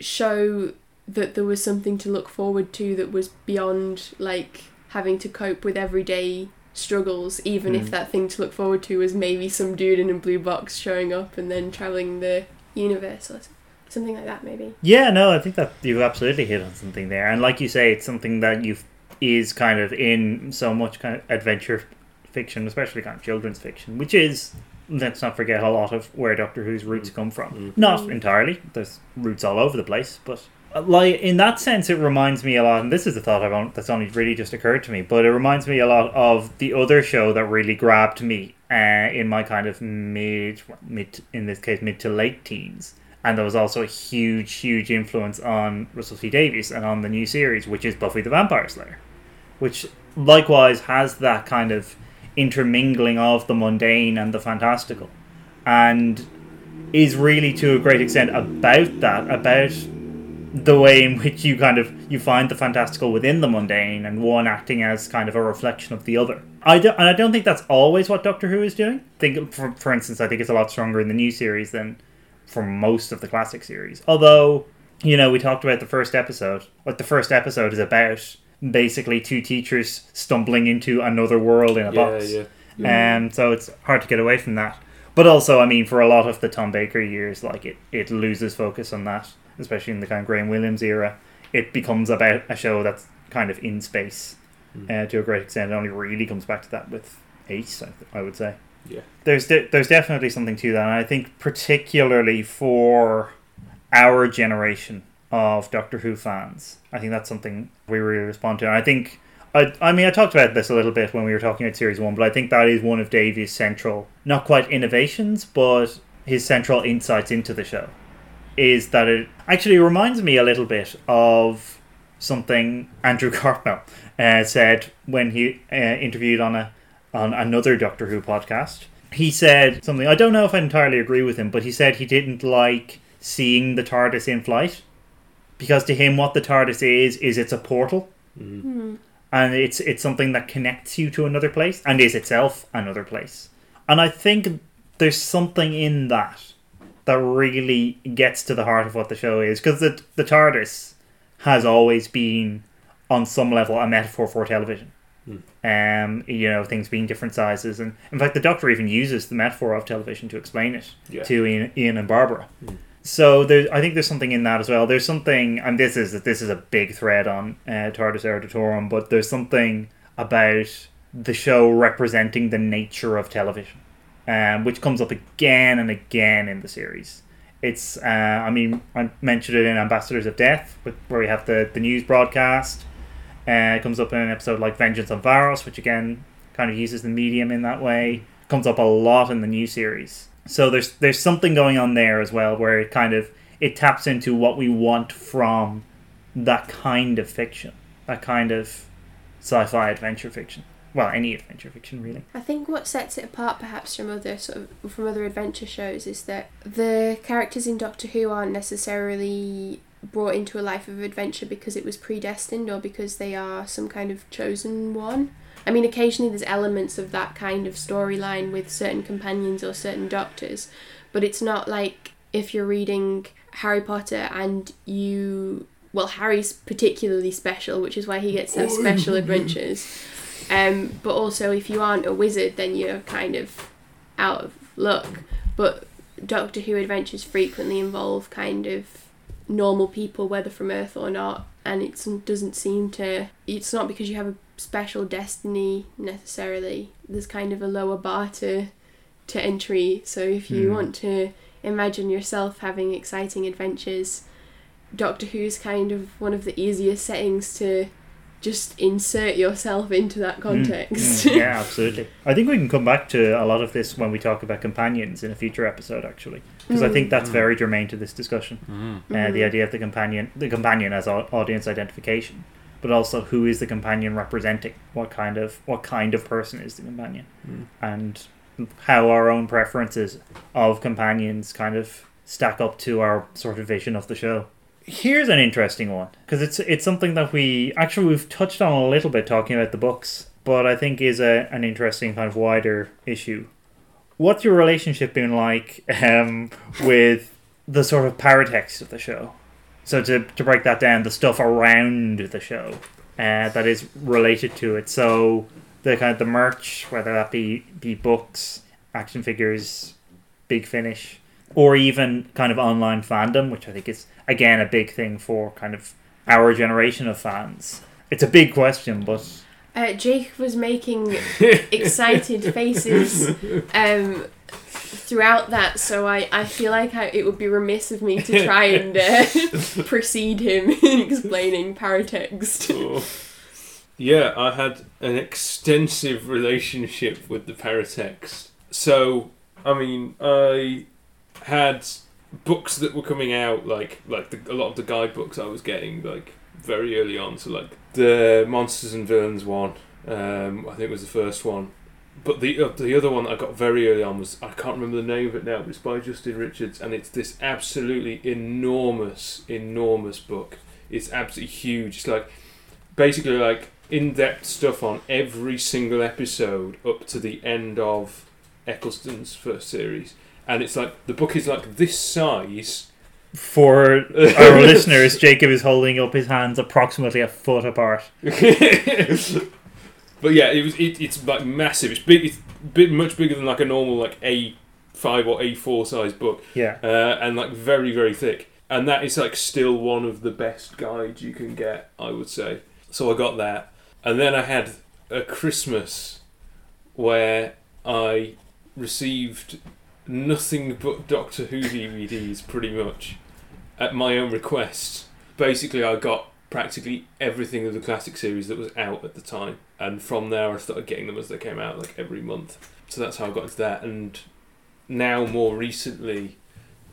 show that there was something to look forward to that was beyond like having to cope with everyday struggles even if hmm. that thing to look forward to was maybe some dude in a blue box showing up and then traveling the universe or something like that maybe. Yeah, no, I think that you've absolutely hit on something there, and like you say, it's something that you is kind of in so much kind of adventure fiction, especially kind of children's fiction, which is let's not forget a lot of where Doctor Who's roots hmm. come from. Hmm. Not entirely, there's roots all over the place, but like in that sense, it reminds me a lot. And this is a thought on, that's only really just occurred to me, but it reminds me a lot of the other show that really grabbed me uh, in my kind of mid mid in this case mid to late teens and there was also a huge, huge influence on Russell T Davies and on the new series, which is Buffy the Vampire Slayer, which likewise has that kind of intermingling of the mundane and the fantastical, and is really to a great extent about that, about the way in which you kind of you find the fantastical within the mundane and one acting as kind of a reflection of the other. I don't, and I don't think that's always what Doctor Who is doing. think, for, for instance, I think it's a lot stronger in the new series than for most of the classic series. Although, you know, we talked about the first episode. What the first episode is about basically two teachers stumbling into another world in a Yeah, box. yeah. Um, so it's hard to get away from that. But also, I mean, for a lot of the Tom Baker years, like it, it loses focus on that, especially in the kind of Graham Williams era. It becomes about a show that's kind of in space uh, to a great extent. It only really comes back to that with Ace, I, th- I would say. Yeah. There's de- there's definitely something to that, and I think particularly for our generation of Doctor Who fans, I think that's something we really respond to. And I think, I, I mean, I talked about this a little bit when we were talking about Series 1, but I think that is one of Davies' central, not quite innovations, but his central insights into the show. Is that it actually reminds me a little bit of something Andrew Cartmel uh, said when he uh, interviewed on a on another Doctor Who podcast. He said something I don't know if I entirely agree with him, but he said he didn't like seeing the TARDIS in flight because to him what the TARDIS is is it's a portal and it's it's something that connects you to another place and is itself another place. And I think there's something in that that really gets to the heart of what the show is because the the TARDIS has always been on some level a metaphor for television. Um, you know, things being different sizes, and in fact, the Doctor even uses the metaphor of television to explain it Yeah. to Ian, Ian and Barbara. So there, I think there's something in that as well. There's something, and this is this is a big thread on uh, TARDIS Eruditorium, but there's something about the show representing the nature of television, um, which comes up again and again in the series. It's, uh, I mean, I mentioned it in Ambassadors of Death, where we have the, the news broadcast. Uh, it comes up in an episode like Vengeance on Varos, which again kind of uses the medium in that way. Comes up a lot in the new series. So there's there's something going on there as well, where it kind of it taps into what we want from that kind of fiction, that kind of sci-fi adventure fiction. Well, any adventure fiction really. I think what sets it apart perhaps from other sort of from other adventure shows is that the characters in Doctor Who aren't necessarily brought into a life of adventure because it was predestined or because they are some kind of chosen one. I mean, occasionally there's elements of that kind of storyline with certain companions or certain doctors, but it's not like if you're reading Harry Potter and you. Well, Harry's particularly special, which is why he gets to have (laughs) special adventures. Um, but also, if you aren't a wizard, then you're kind of out of luck. But Doctor Who adventures frequently involve kind of normal people, whether from Earth or not, and it doesn't seem to. It's not because you have a special destiny necessarily. There's kind of a lower bar to to entry. So if you Hmm. want to imagine yourself having exciting adventures, Doctor Who's kind of one of the easiest settings to just insert yourself into that mm, context. Mm, yeah, (laughs) absolutely. I think we can come back to a lot of this when we talk about companions in a future episode, actually, because I think mm. that's mm. very germane to this discussion. Uh, the mm-hmm. idea of the companion, the companion as audience identification, but also who is the companion representing? What kind of what kind of person is the companion, and how our own preferences of companions kind of stack up to our sort of vision of the show. Here's an interesting one because it's it's something that we actually we've touched on a little bit talking about the books, but I think is a an interesting kind of wider issue. What's your relationship been like um, with the sort of paratext of the show? So to to break that down, the stuff around the show uh, that is related to it. So the kind of the merch, whether that be be books, action figures, Big Finish, or even kind of online fandom, which I think is again a big thing for kind of our generation of fans. It's a big question, but Uh, Jake was making (laughs) excited faces um, throughout that, so I, I feel like I, it would be remiss of me to try and uh, (laughs) precede him (laughs) in explaining paratext. Oh. Yeah, I had an extensive relationship with the paratext. So, I mean, I had books that were coming out, like like the, a lot of the guidebooks I was getting, like very early on. So, like the Monsters and Villains one, um, I think was the first one. But the uh, the other one I got very early on was I can't remember the name of it now, but it's by Justin Richards, and it's this absolutely enormous, enormous book. It's absolutely huge. It's like basically like in-depth stuff on every single episode up to the end of Eccleston's first series, and it's like the book is like this size. for (laughs) our listeners, Jacob is holding up his hands approximately a foot apart. (laughs) But yeah, it was it, it's like massive. It's big. It's big, much bigger than like a normal like A five or A4 size book, Yeah. uh, and like very very thick. And that is like still one of the best guides you can get, I would say. So I got that, and then I had a Christmas where I received nothing but Doctor Who DVDs, pretty much, at my own request. Basically, I got practically everything of the classic series that was out at the time, and from there I started getting them as they came out, like every month. So that's how I got into that, and now more recently,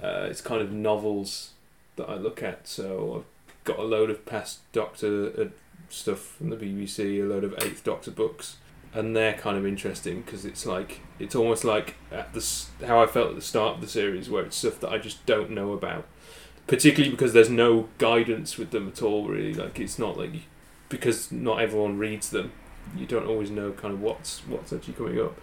uh, it's kind of novels that I look at. So I've got a load of past Doctor uh, stuff from the BBC, a load of Eighth Doctor books, and they're kind of interesting because it's like it's almost like at the how I felt at the start of the series, where it's stuff that I just don't know about, particularly because there's no guidance with them at all. Really, like it's not like because not everyone reads them, you don't always know kind of what's what's actually coming up.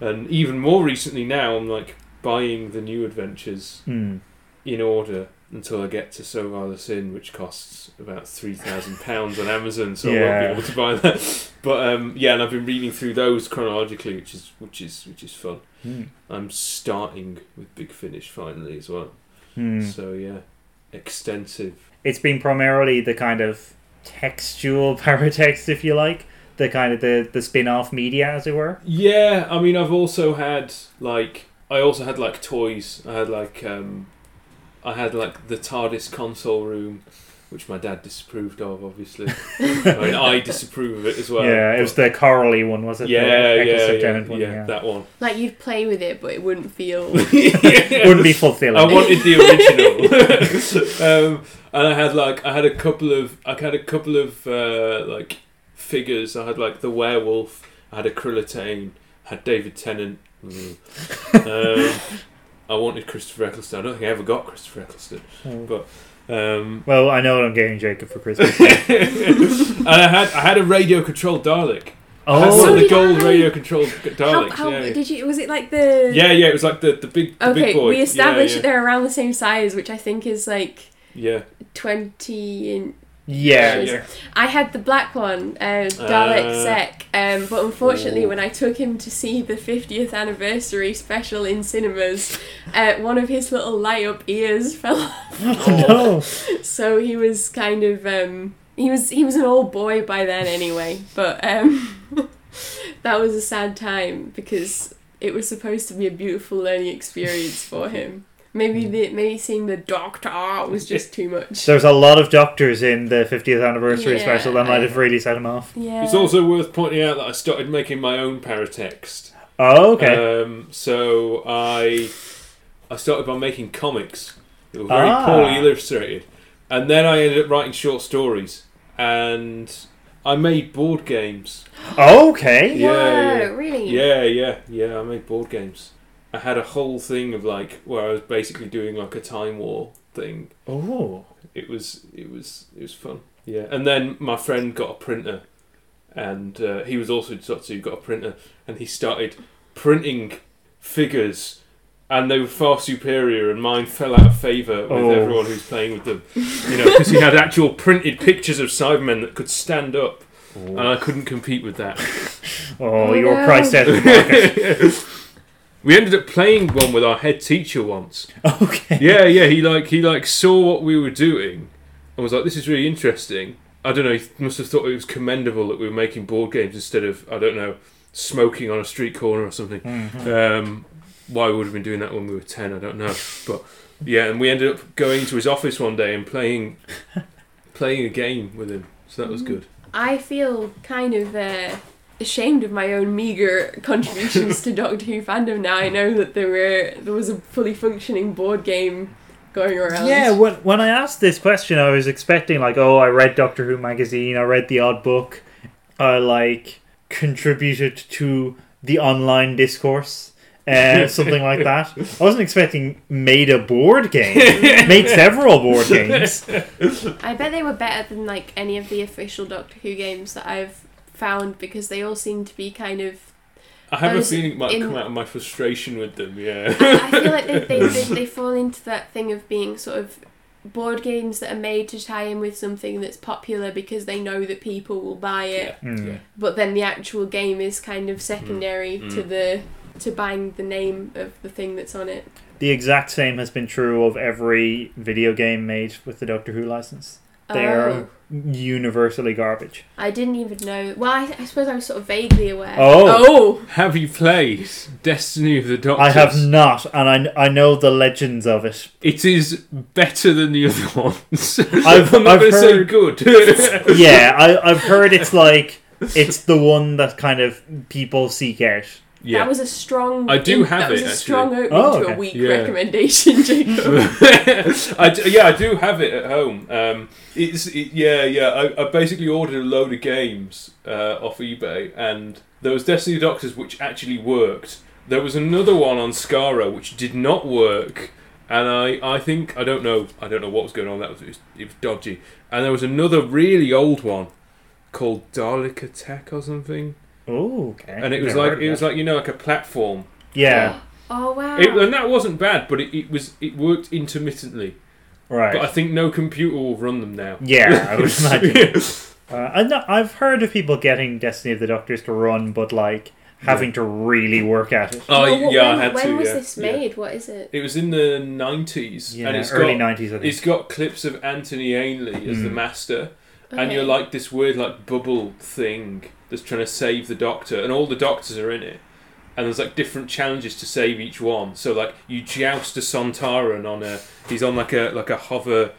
And even more recently now, I'm like buying the new adventures Hmm. in order until I get to So Vile a Sin, which costs about three thousand pounds on Amazon, so I won't be able to buy that. But um, yeah, and I've been reading through those chronologically, which is which is which is fun. Hmm. I'm starting with Big Finish finally as well. Hmm. So yeah, extensive. It's been primarily the kind of textual (laughs) paratext, if you like, the kind of the the spin-off media, as it were. Yeah, I mean, I've also had like I also had like toys. I had like um, I had like the TARDIS console room, which my dad disapproved of, obviously. (laughs) I mean, I disapprove of it as well. yeah, it was the corally one, was it? yeah, the yeah, Eccles yeah, one, yeah, that one. Like you'd play with it, but it wouldn't feel. (laughs) (laughs) Wouldn't be fulfilling. I wanted the original, um, and I had like I had a couple of I had a couple of uh, like figures. I had like the werewolf. I had a Krillitane. I had David Tennant. Mm. um, I wanted Christopher Eccleston. I don't think I ever got Christopher Eccleston, Oh. but. Um, Well, I know what I'm getting Jacob for Christmas. (laughs) and I had I had a radio controlled Dalek. Oh, had one So the gold radio controlled how Daleks. how yeah, did you? Was it like the? yeah, yeah. It was like the the big the Okay, big boy. we established yeah, yeah. they're around the same size, which I think is like Yeah, twenty in yeah. yeah. I had the black one, uh, Dalek Uh, Sec, um, but unfortunately, oh. when I took him to see the 50th anniversary special in cinemas, uh, one of his little light up ears (laughs) fell off. (laughs) Oh, no. So he was kind of um, he was he was an old boy by then anyway. But um, (laughs) that was a sad time because it was supposed to be a beautiful learning experience for him. Maybe the maybe seeing the doctor was just too much. There's a lot of doctors in the 50th anniversary Yeah, special that might I- have really set him off. Yeah. It's also worth pointing out that I started making my own paratext. Oh, okay. Um, so I I started by making comics. They were very Ah. poorly illustrated, and then I ended up writing short stories, and I made board games. okay. yeah, Whoa, yeah. really? Yeah, yeah, yeah. I made board games. I had a whole thing of like where I was basically doing like a time war thing. Oh. It was it was it was fun. Yeah, and then my friend got a printer, and uh, he was also Doctor who got a printer, and he started printing figures, and they were far superior, and mine fell out of favour with Oh. everyone who's playing with them. You know, because he had actual printed pictures of Cybermen that could stand up, and I couldn't compete with that. (laughs) Oh, Oh, you're no. priced out of the market. We ended up playing one with our head teacher once. Okay. yeah, yeah. He like he like saw what we were doing and was like, "This is really interesting." I don't know. He must have thought it was commendable that we were making board games instead of I don't know smoking on a street corner or something. Um, why we would have been doing that when we were ten, I don't know. But yeah, and we ended up going to his office one day and playing playing a game with him. So that was good. I feel kind of uh, ashamed of my own meager contributions to Doctor Who fandom now. I know that there were there was a fully functioning board game going around. Yeah, when, when I asked this question, I was expecting, like, oh, I read Doctor Who magazine, I read the odd book, I, like, contributed to the online discourse. Uh, (laughs) something like that. I wasn't expecting made a board game. (laughs) made several board games. (laughs) I bet they were better than like any of the official Doctor Who games that I've found because they all seem to be kind of. I have a Those feeling it might in- come out of my frustration with them. Yeah. I feel like they, they, (laughs) they, they fall into that thing of being sort of board games that are made to tie in with something that's popular because they know that people will buy it. yeah. Hmm. yeah. But then the actual game is kind of secondary Mm. to the to buying the name of the thing that's on it. The exact same has been true of every video game made with the Doctor Who license. They're Oh. Universally garbage. I didn't even know. Well, I, I suppose I was sort of vaguely aware. Oh. Oh! Have you played Destiny of the Doctors? I have not, and I, I know the legends of it. It is better than the other ones. I've- (laughs) I'm not I've going to say heard- good. Yeah, I, I've heard it's (laughs) like it's the one that kind of people seek out. Yeah. That was a strong. I do have that was it, a actually. strong opening Oh, to a weak Yeah. recommendation, (laughs) Jacob. I d- yeah, I do have it at home. Um, it's it, yeah, yeah. I, I basically ordered a load of games uh, off eBay, and there was Destiny Doctors which actually worked. There was another one on Skaro which did not work, and I, I think I don't know I don't know what was going on. That was it was, it was dodgy. And there was another really old one called Dalek Attack or something, Oh, okay. and it was Never like heard of it was that. like you know like a platform. yeah, oh wow! It, and that wasn't bad, but it, it was it worked intermittently. right. But I think no computer will run them now. yeah, I (laughs) would imagine. (laughs) Uh, I know, I've heard of people getting Destiny of the Doctors to run, but like having to really work at it. Oh Well, what- yeah, when, I had when to. was yeah, this yeah. made? What is it? It was in the nineties, Yeah, and it's early got nineties. I think. it's got clips of Anthony Ainley as the Mm. Master, and you're like this weird like bubble thing that's trying to save the Doctor, and all the Doctors are in it. And there's like different challenges to save each one. So like you joust a Sontaran on a he's on like a like a hover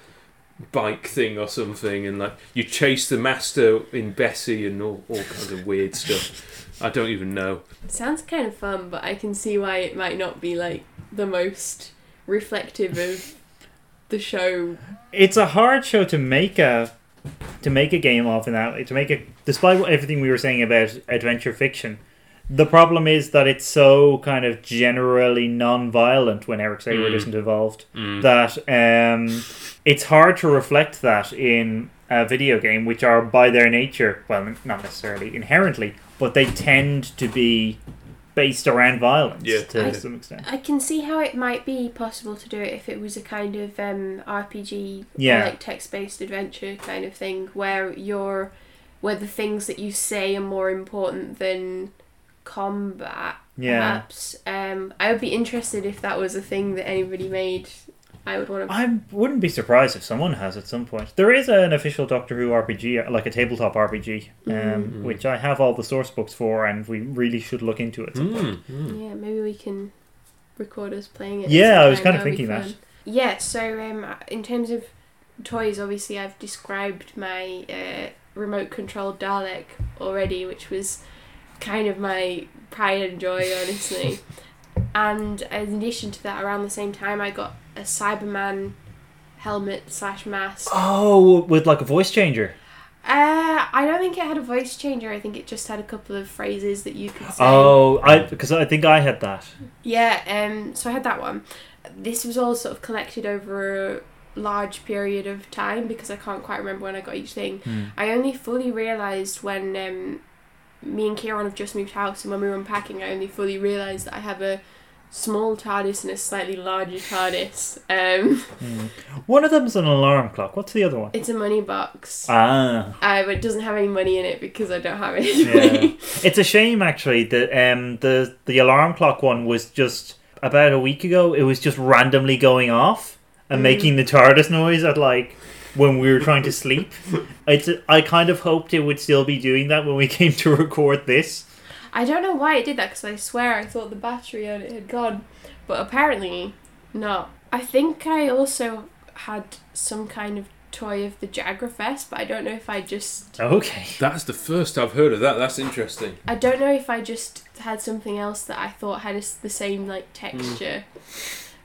bike thing or something, and like you chase the master in Bessie and all, all kinds of weird stuff. I don't even know. Sounds kind of fun, but I can see why it might not be like the most reflective of the show. it's a hard show to make a to make a game of in that way. To make it, despite what, everything we were saying about adventure fiction, the problem is that it's so kind of generally non-violent when Eric Saward Mm. isn't involved Mm. that um, it's hard to reflect that in a video game, which are by their nature, well, not necessarily inherently, but they tend to be based around violence Yeah. to I- some extent. I can see how it might be possible to do it if it was a kind of um, RPG Yeah. like text-based adventure kind of thing, where you're where the things that you say are more important than combat. Yeah. Perhaps. Um, I would be interested if that was a thing that anybody made. I would want to. I wouldn't be surprised if someone has at some point. There is an official Doctor Who RPG, like a tabletop RPG, um, Mm. which I have all the source books for, and we really should look into it. some point. Mm, mm. Yeah, maybe we can record us playing it. Yeah, I was kind of thinking that. Yeah, so um, in terms of toys, obviously I've described my uh, remote controlled Dalek already, which was kind of my pride and joy, honestly. (laughs) and in addition to that, around the same time, I got a Cyberman helmet slash mask. Oh, with like a voice changer. Uh, I don't think it had a voice changer. I think it just had a couple of phrases that you could say. Oh, I because I think I had that. Yeah, um, so I had that one. This was all sort of collected over a large period of time because I can't quite remember when I got each thing. Hmm. I only fully realised when um, me and Ciarán have just moved house and when we were unpacking, I only fully realised that I have a small TARDIS and a slightly larger TARDIS. Um, One of them's an alarm clock. What's the other one? it's a money box, Ah, uh, but it doesn't have any money in it because I don't have any yeah. money. it's a shame actually that um the the alarm clock one was just about a week ago. It was just randomly going off and Mm. making the TARDIS noise at like when we were trying to sleep. (laughs) It's I kind of hoped it would still be doing that when we came to record this. I don't know why it did that because I swear I thought the battery on it had gone, but apparently not. I think I also had some kind of toy of the Jagrafess, but I don't know if I just Okay. That's the first I've heard of that. That's interesting. I don't know if I just had something else that I thought had a s the same like texture.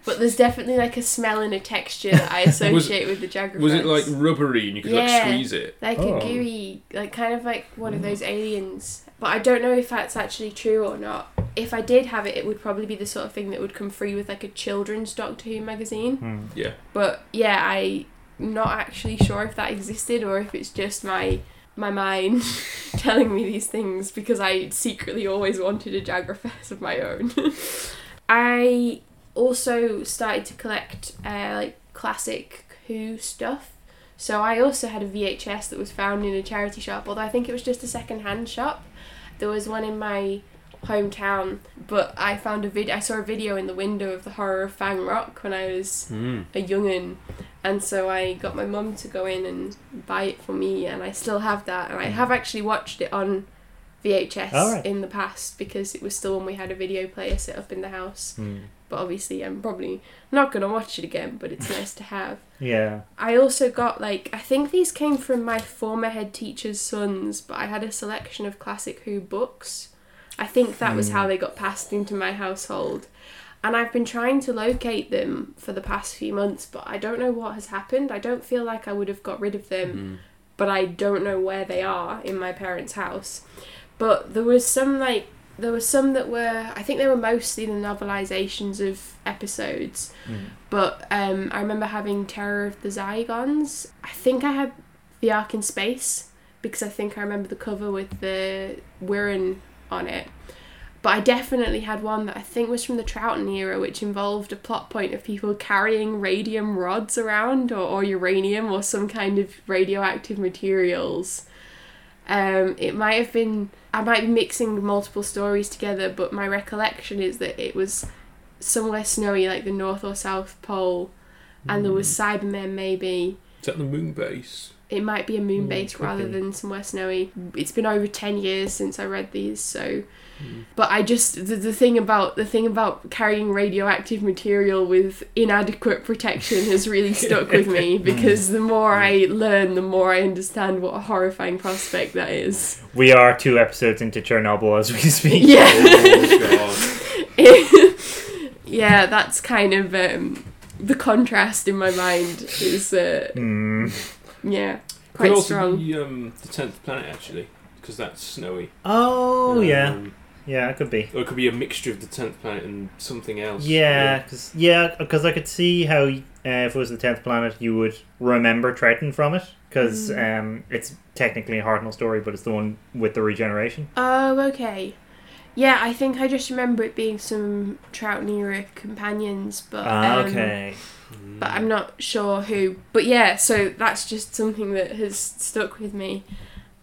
But there's definitely like a smell and a texture that I (laughs) associate with the Jagrafess. Was it like rubbery and you could like squeeze it? like Oh. a gooey, like kind of like one of those aliens. But I don't know if that's actually true or not. If I did have it, it would probably be the sort of thing that would come free with like a children's Doctor Who magazine. Hmm. Yeah. But yeah, I'm not actually sure if that existed or if it's just my my mind (laughs) telling me these things because I secretly always wanted a Jagrafess of my own. (laughs) I also started to collect uh, like classic Who stuff. So I also had a VHS that was found in a charity shop, although I think it was just a second hand shop. There was one in my hometown. But I found a vid. I saw a video in the window of the horror of Fang Rock when I was Mm. a youngin, and so I got my mum to go in and buy it for me, and I still have that, and I have actually watched it on VHS Alright. in the past because it was still when we had a video player set up in the house. Hmm. But obviously, I'm probably not gonna watch it again. But it's nice to have. Yeah. I also got like I think these came from my former head teacher's sons, but I had a selection of classic Who books. I think that was how hmm. they got passed into my household. And I've been trying to locate them for the past few months, but I don't know what has happened. I don't feel like I would have got rid of them, hmm. but I don't know where they are in my parents' house. But there was some like there were some that were I think they were mostly the novelizations of episodes. But um, I remember having Terror of the Zygons. I think I had The Ark in Space because I think I remember the cover with the Wirrn on it. But I definitely had one that I think was from the Troughton era, which involved a plot point of people carrying radium rods around or, or uranium or some kind of radioactive materials. Um, it might have been, I might be mixing multiple stories together, but my recollection is that it was somewhere snowy, like the North or South Pole, and there was Cybermen maybe. Is that the moon base? It might be a moon Mm, base rather be. than somewhere snowy. It's been over ten years since I read these, so. Mm. But I just the, the thing about the thing about carrying radioactive material with inadequate protection has really stuck with me (laughs) because the more I learn, the more I understand what a horrifying prospect that is. We are two episodes into Chernobyl as we speak. Yeah. Oh (laughs) yeah, that's kind of um, the contrast in my mind is uh, Hmm. yeah Could quite also strong. be um, the tenth planet actually, because that's snowy. Oh Um, yeah, it could be. Or it could be a mixture of the tenth planet and something else. Yeah, because yeah, because I could see how uh, if it was the tenth planet, you would remember Troughton from it because Mm. um, it's technically a Hartnell story, but it's the one with the regeneration. Oh, okay. Yeah, I think I just remember it being some Trout era companions, but Ah, um, okay. but I'm not sure who. But yeah, so that's just something that has stuck with me.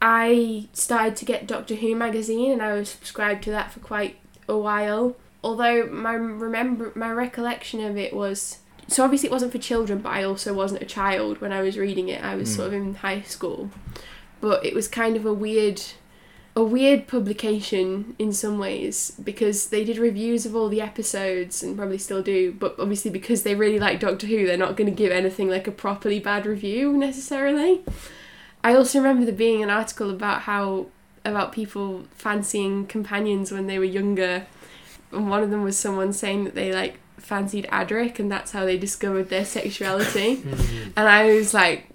I started to get Doctor Who magazine, and I was subscribed to that for quite a while. Although my remember my recollection of it was so obviously it wasn't for children, but I also wasn't a child when I was reading it. I was mm. sort of in high school, but it was kind of a weird a weird publication in some ways because they did reviews of all the episodes and probably still do, but obviously because they really like Doctor Who, they're not going to give anything like a properly bad review necessarily. I also remember there being an article about how about people fancying companions when they were younger, and one of them was someone saying that they like fancied Adric and that's how they discovered their sexuality, (laughs) hmm. and I was like,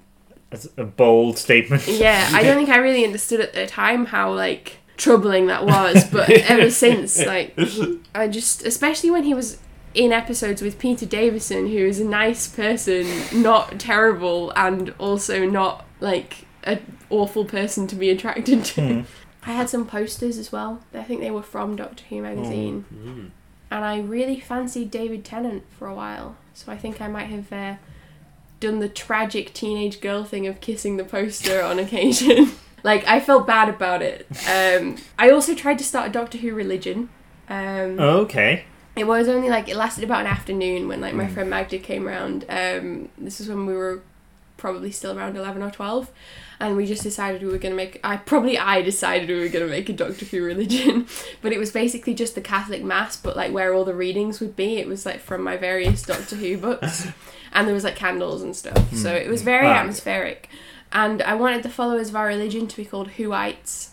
That's a bold statement. (laughs) yeah, I don't think I really understood at the time how like troubling that was, (laughs) but ever since, like, I just, especially when he was in episodes with Peter Davison, who is a nice person, not terrible, and also not like an awful person to be attracted to. I had some posters as well. I think they were from Doctor Who magazine, Mm. and I really fancied David Tennant for a while. So I think I might have. Uh, done the tragic teenage girl thing of kissing the poster on occasion. (laughs) like I felt bad about it. Um, I also tried to start a Doctor Who religion. Um, Okay. It was only like it lasted about an afternoon when like my friend Magda came around. Um, this is when we were probably still around eleven or twelve, and we just decided we were gonna make. I probably I decided we were gonna make a Doctor Who religion, (laughs) but it was basically just the Catholic mass, but like where all the readings would be. It was like from my various Doctor Who books, (laughs) and there was like candles and stuff. So it was very Ah. atmospheric, and I wanted the followers of our religion to be called Whoites.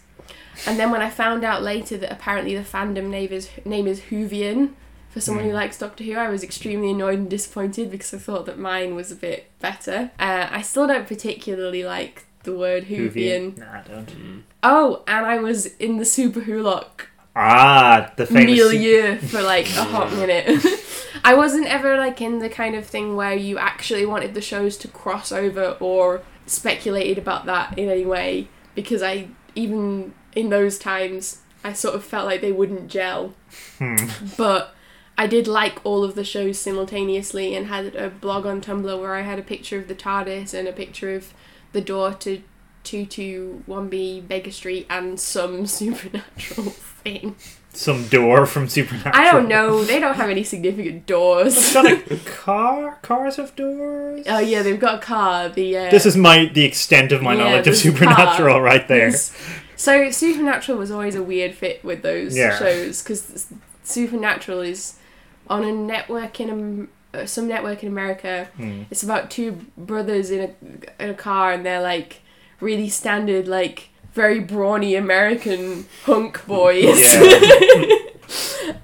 And then when I found out later that apparently the fandom name is name is Whovian for someone who likes Doctor Who, I was extremely annoyed and disappointed because I thought that mine was a bit better. Uh, I still don't particularly like the word Whovian. Nah, I don't. Oh, and I was in the Superwholock Ah, the famous. milieu for like a hot minute. (laughs) I wasn't ever like in the kind of thing where you actually wanted the shows to cross over or speculated about that in any way because I even in those times I sort of felt like they wouldn't gel. Hmm. But I did like all of the shows simultaneously and had a blog on Tumblr where I had a picture of the TARDIS and a picture of the door to 221B Baker Street and some (laughs) supernatural thing. Some door from Supernatural. I don't know. They don't have any significant doors. Got a (laughs) car. Cars have doors. Oh yeah, they've got a car. The uh, This is my the extent of my Yeah, knowledge of Supernatural right there. There's- So Supernatural was always a weird fit with those Yeah. shows because Supernatural is on a network in uh, some network in America. Hmm. It's about two brothers in a in a car and they're like really standard like very brawny American hunk boys. (laughs)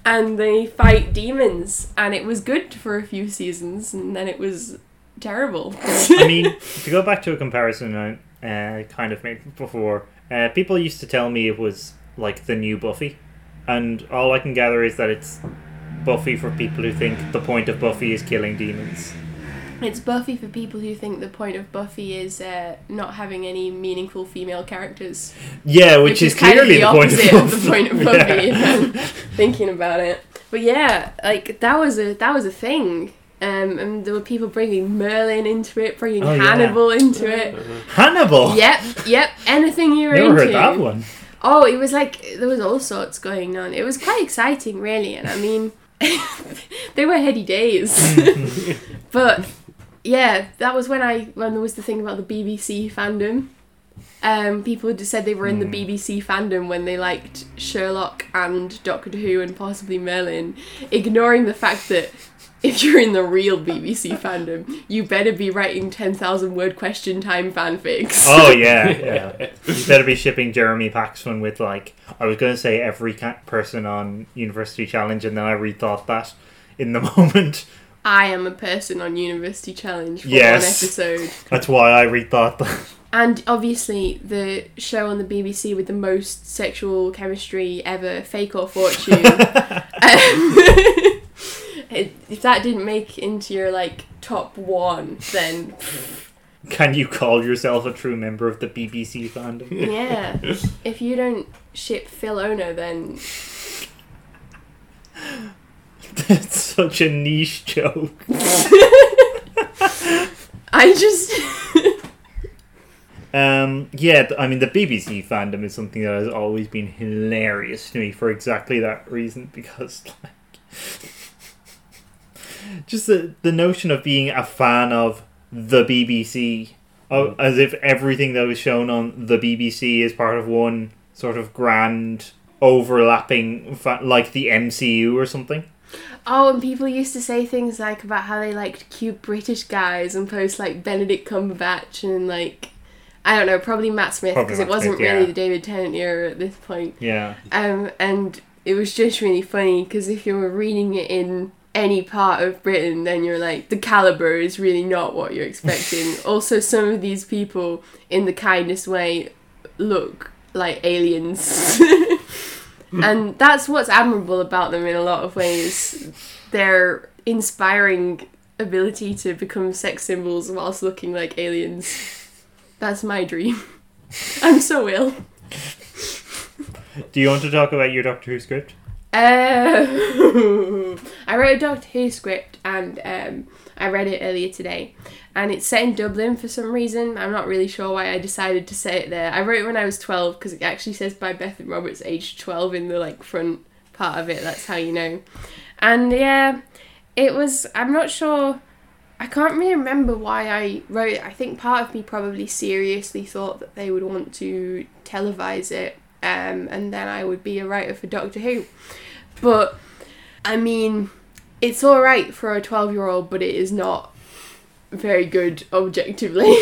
And they fight demons and it was good for a few seasons and then it was terrible. I (laughs) mean, to go back to a comparison I uh, kind of made before, uh, people used to tell me it was like the new Buffy, and all I can gather is that it's Buffy for people who think the point of Buffy is killing demons. It's Buffy for people who think the point of Buffy is uh, not having any meaningful female characters. Yeah, which, is, kind of clearly the the, point opposite of of the point of Buffy. Yeah. thinking about it, but yeah, like that was a that was a thing. Um, and there were people bringing Merlin into it, bringing Oh, yeah. Hannibal into it. Hannibal. Yep, yep. Anything you were Never into. heard that one. Oh, it was like there was all sorts going on. It was quite exciting, really, and I mean, (laughs) they were heady days. (laughs) (laughs) but yeah, that was when I when there was the thing about the BBC fandom. Um, people just said they were in the BBC fandom when they liked Sherlock and Doctor Who and possibly Merlin, ignoring the fact that if you're in the real BBC fandom, you better be writing ten thousand word question time fanfics. Oh yeah, (laughs) yeah. You better be shipping Jeremy Paxman with like I was going to say every person on University Challenge, and then I rethought that in the (laughs) moment. I am a person on University Challenge for Yes. one episode. That's why I rethought that. And obviously, the show on the BBC with the most sexual chemistry ever, Fake or Fortune. um, (laughs) it- if that didn't make into your like top one, then (laughs) Can you call yourself a true member of the BBC fandom? (laughs) yeah. if you don't ship Phil Ono, then that's such a niche joke. (laughs) I just Um, yeah, I mean the BBC fandom is something that has always been hilarious to me for exactly that reason because like just the the notion of being a fan of the BBC oh, as if everything that was shown on the BBC is part of one sort of grand overlapping fa- like the MCU or something. Oh, and people used to say things like about how they liked cute British guys and post like Benedict Cumberbatch and like I don't know, probably Matt Smith because it wasn't Smith, really the David Tennant era at this point. Yeah. Um, and it was just really funny because if you were reading it in any part of Britain, then you're like, the caliber is really not what you're expecting. (laughs) also, some of these people, in the kindest way, look like aliens. (laughs) and that's what's admirable about them in a lot of ways. Their inspiring ability to become sex symbols whilst looking like aliens. That's my dream. (laughs) I'm so ill. Do you want to talk about your Doctor Who script? Uh, (laughs) I wrote a Doctor Who script and um, I read it earlier today. And it's set in Dublin for some reason. I'm not really sure why I decided to say it there. I wrote it when I was 12 because it actually says by Bethan Roberts, age 12 in the like front part of it. That's how you know. And yeah, it was. I'm not sure. I can't really remember why I wrote it. I think part of me probably seriously thought that they would want to televise it, um, and then I would be a writer for Doctor Who. But I mean, it's all right for a twelve-year-old, but it is not very good objectively.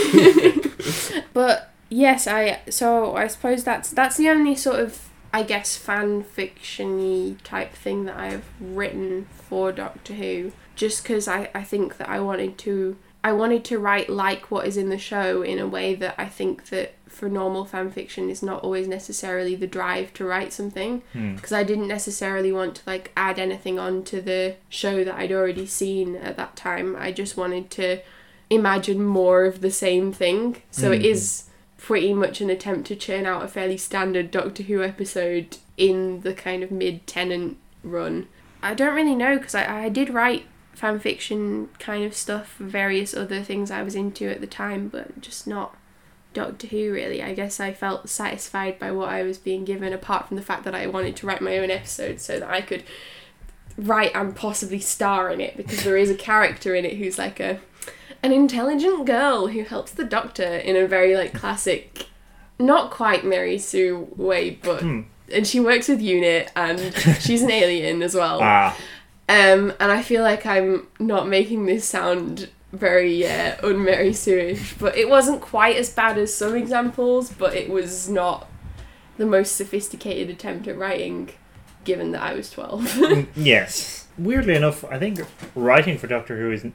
(laughs) but yes, I so I suppose that's that's the only sort of I guess fan fiction-y type thing that I've written for Doctor Who. Just because I, I think that I wanted to I wanted to write like what is in the show in a way that I think that for normal fan fiction is not always necessarily the drive to write something hmm. because I didn't necessarily want to like add anything on to the show that I'd already seen at that time. I just wanted to imagine more of the same thing. So it hmm. is pretty much an attempt to churn out a fairly standard Doctor Who episode in the kind of mid Tennant run. I don't really know because I, I did write fan fiction kind of stuff, various other things I was into at the time, but just not Doctor Who, really. I guess I felt satisfied by what I was being given, apart from the fact that I wanted to write my own episode so that I could write and possibly star in it because there is a character in it who's like a an intelligent girl who helps the doctor in a very like classic not quite Mary Sue way but Hmm. and she works with UNIT and (laughs) she's an alien as well Ah, um, and I feel like I'm not making this sound very uh, un-Mary Sue-ish, but it wasn't quite as bad as some examples, but it was not the most sophisticated attempt at writing, given that I was 12. (laughs) yes. Weirdly enough, I think writing for Doctor Who is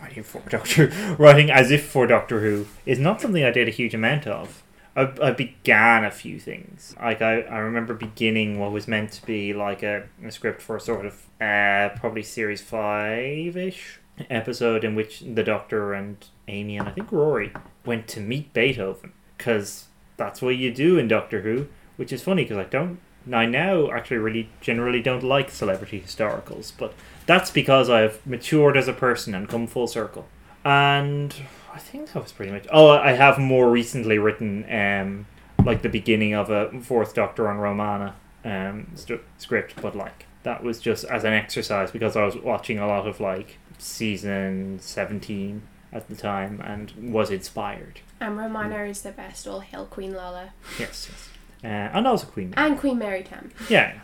writing for Doctor (laughs) writing as if for Doctor Who is not something I did a huge amount of. I, I began a few things. Like I, I remember beginning what was meant to be like a, a script for a sort of uh, probably series five ish episode in which the Doctor and Amy and I think Rory went to meet Beethoven because that's what you do in Doctor Who, which is funny because I don't. I now actually really generally don't like celebrity historicals, but that's because I've matured as a person and come full circle. And I think that was pretty much. Oh, I have more recently written um like the beginning of a fourth Doctor on Romana um st- script, but like that was just as an exercise because I was watching a lot of like season seventeen at the time and was inspired. and Romana is the best, all hail Queen Lalla. Yes, yes. Uh, and also Queen. Mary. And Queen Mary Tamm. Yeah.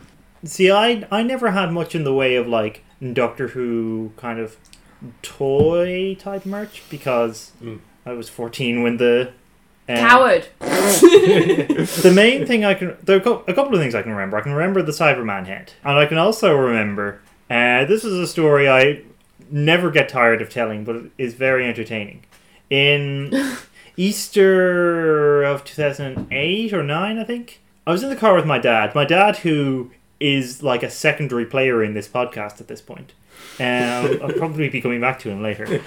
See, I I never had much in the way of like Doctor Who kind of toy type merch because Mm. I was fourteen when the um, Coward! (laughs) the main thing I can there are a a couple of things I can remember. I can remember the Cyberman head, and I can also remember. Uh, this is a story I never get tired of telling, but it is very entertaining. In (laughs) Easter of two thousand eight or nine, I think I was in the car with my dad. My dad, who is like a secondary player in this podcast at this point. Um, I'll probably be coming back to him later.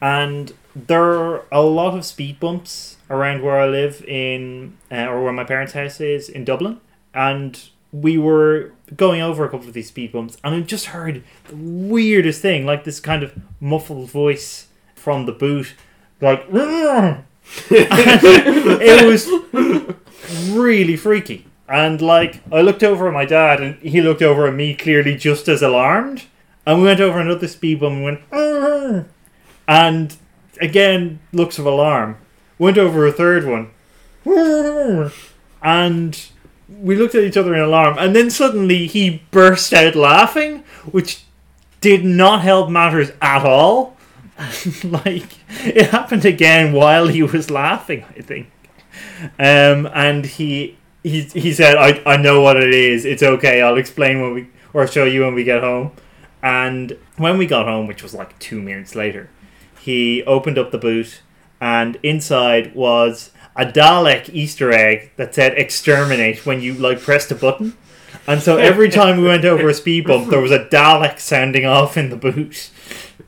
And there are a lot of speed bumps around where I live in, uh, or where my parents' house is in Dublin. And we were going over a couple of these speed bumps, and I just heard the weirdest thing, like this kind of muffled voice from the boot, like. (laughs) it was really freaky. And like, I looked over at my dad, and he looked over at me, clearly just as alarmed. And we went over another speed bump and went, ah. and again, looks of alarm. Went over a third one, (laughs) and we looked at each other in alarm. And then suddenly he burst out laughing, which did not help matters at all. (laughs) like, it happened again while he was laughing, I think. Um, and he he he said, "I I know what it is. It's okay. I'll explain when we or show you when we get home." And when we got home, which was like two minutes later, he opened up the boot, and inside was a Dalek Easter egg that said "exterminate" when you like pressed a button. And so every (laughs) time we went over a speed bump, there was a Dalek sounding off in the boot.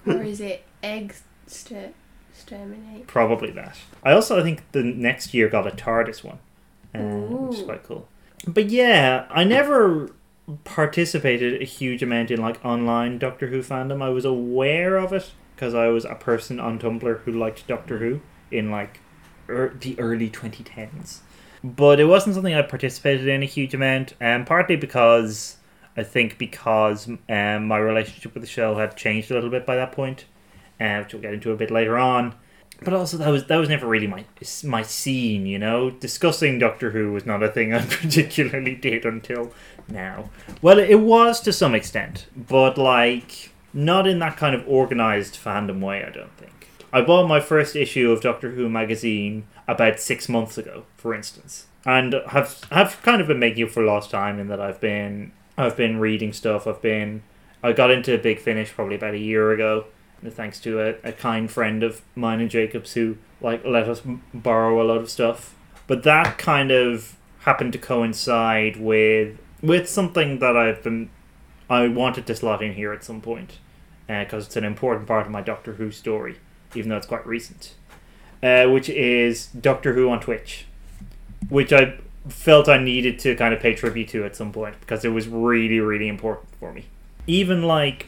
or is it exter- exterminate? Probably that. I also I think the next year got a TARDIS one, uh, which is quite cool. But yeah, I never participated a huge amount in like online Doctor Who fandom. I was aware of it because I was a person on Tumblr who liked Doctor Who in like er, the early 2010s. But it wasn't something I participated in a huge amount, and partly because I think because um, my relationship with the show had changed a little bit by that point, uh, which we'll get into a bit later on. But also that was that was never really my my scene, you know. Discussing Doctor Who was not a thing I (laughs) particularly did until now. Well, it was to some extent, but like not in that kind of organized fandom way. I don't think. I bought my first issue of Doctor Who magazine about six months ago, for instance, and have have kind of been making up for lost time in that I've been I've been reading stuff. I've been I got into Big Finish probably about a year ago, thanks to a, a kind friend of mine and Jacob's who like let us borrow a lot of stuff. But that kind of happened to coincide with with something that I've been I wanted to slot in here at some point uh, because it's an important part of my Doctor Who story, even though it's quite recent. Uh, which is Doctor Who on Twitch, which I felt I needed to kind of pay tribute to at some point because it was really, really important for me. Even like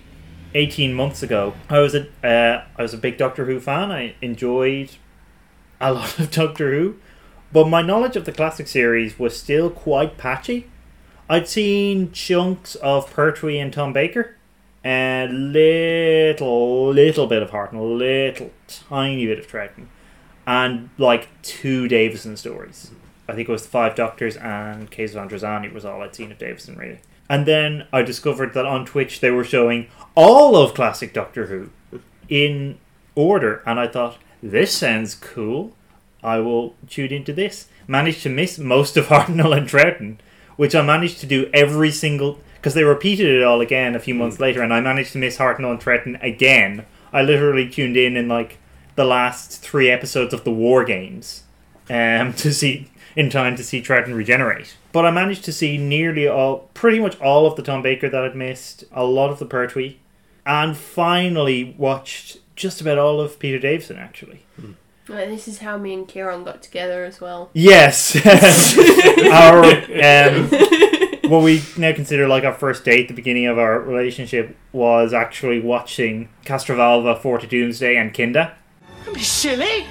18 months ago, I was a uh, I was a big Doctor Who fan. I enjoyed a lot of Doctor Who, But my knowledge of the classic series was still quite patchy. I'd seen chunks of Pertwee and Tom Baker, and little, little bit of Hartnell, little tiny bit of Troughton, and like two Davison stories. I think it was the Five Doctors and Caves of Androzani was all I'd seen of Davison, really. And then I discovered that on Twitch they were showing all of classic Doctor Who in order, and I thought, this sounds cool. I will tune into this. Managed to miss most of Hartnell and Troughton, which I managed to do every single because they repeated it all again a few months later, and I managed to miss Hartnell and Troughton again. I literally tuned in in like the last three episodes of the War Games um, (laughs) to see in time to see Troughton regenerate. But I managed to see nearly all, pretty much all of the Tom Baker that I'd missed, a lot of the Pertwee, and finally watched just about all of Peter Davison actually. Like, this is how me and Ciarán got together as well. Yes, (laughs) our um, (laughs) what we now consider like our first date, the beginning of our relationship, was actually watching Castrovalva, Four to Doomsday, and Kinda. Don't be silly.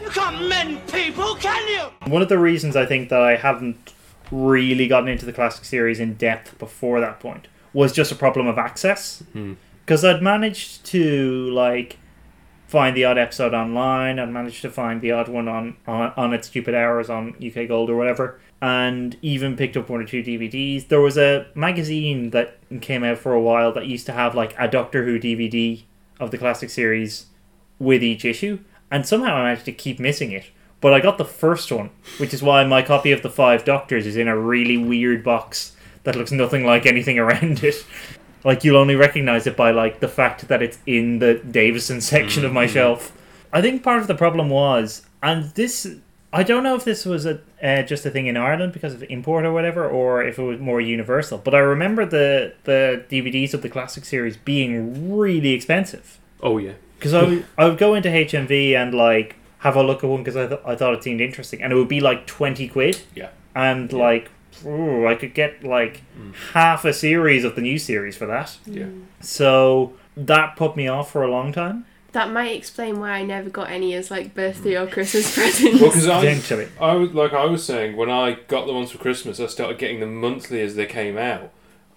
You can't mend people, can you? One of the reasons I think that I haven't really gotten into the classic series in depth before that point was just a problem of access. Hmm. Because I'd managed to like find the odd episode online. I'd managed to find the odd one on on, on its stupid hours on UK Gold or whatever, and even picked up one or two DVDs. There was a magazine that came out for a while that used to have like a Doctor Who DVD of the classic series with each issue, and somehow I managed to keep missing it. But I got the first one, which is why my copy of the Five Doctors is in a really weird box that looks nothing like anything (laughs) around it. Like you'll only recognize it by like the fact that it's in the Davison section of my mm-hmm. shelf. I think part of the problem was, and this I don't know if this was a uh, just a thing in Ireland because of import or whatever, or if it was more universal. But I remember the the DVDs of the classic series being really expensive Oh yeah. because I (laughs) would, I would go into HMV and like have a look at one because I, th- I thought it seemed interesting, and it would be like twenty quid, Yeah. and like ooh, I could get like half a series of the new series for that. Yeah. So that put me off for a long time. That might explain why I never got any as like birthday or hmm. Christmas (laughs) presents. Well, because I, I was like I was saying when I got the ones for Christmas, I started getting them monthly as they came out,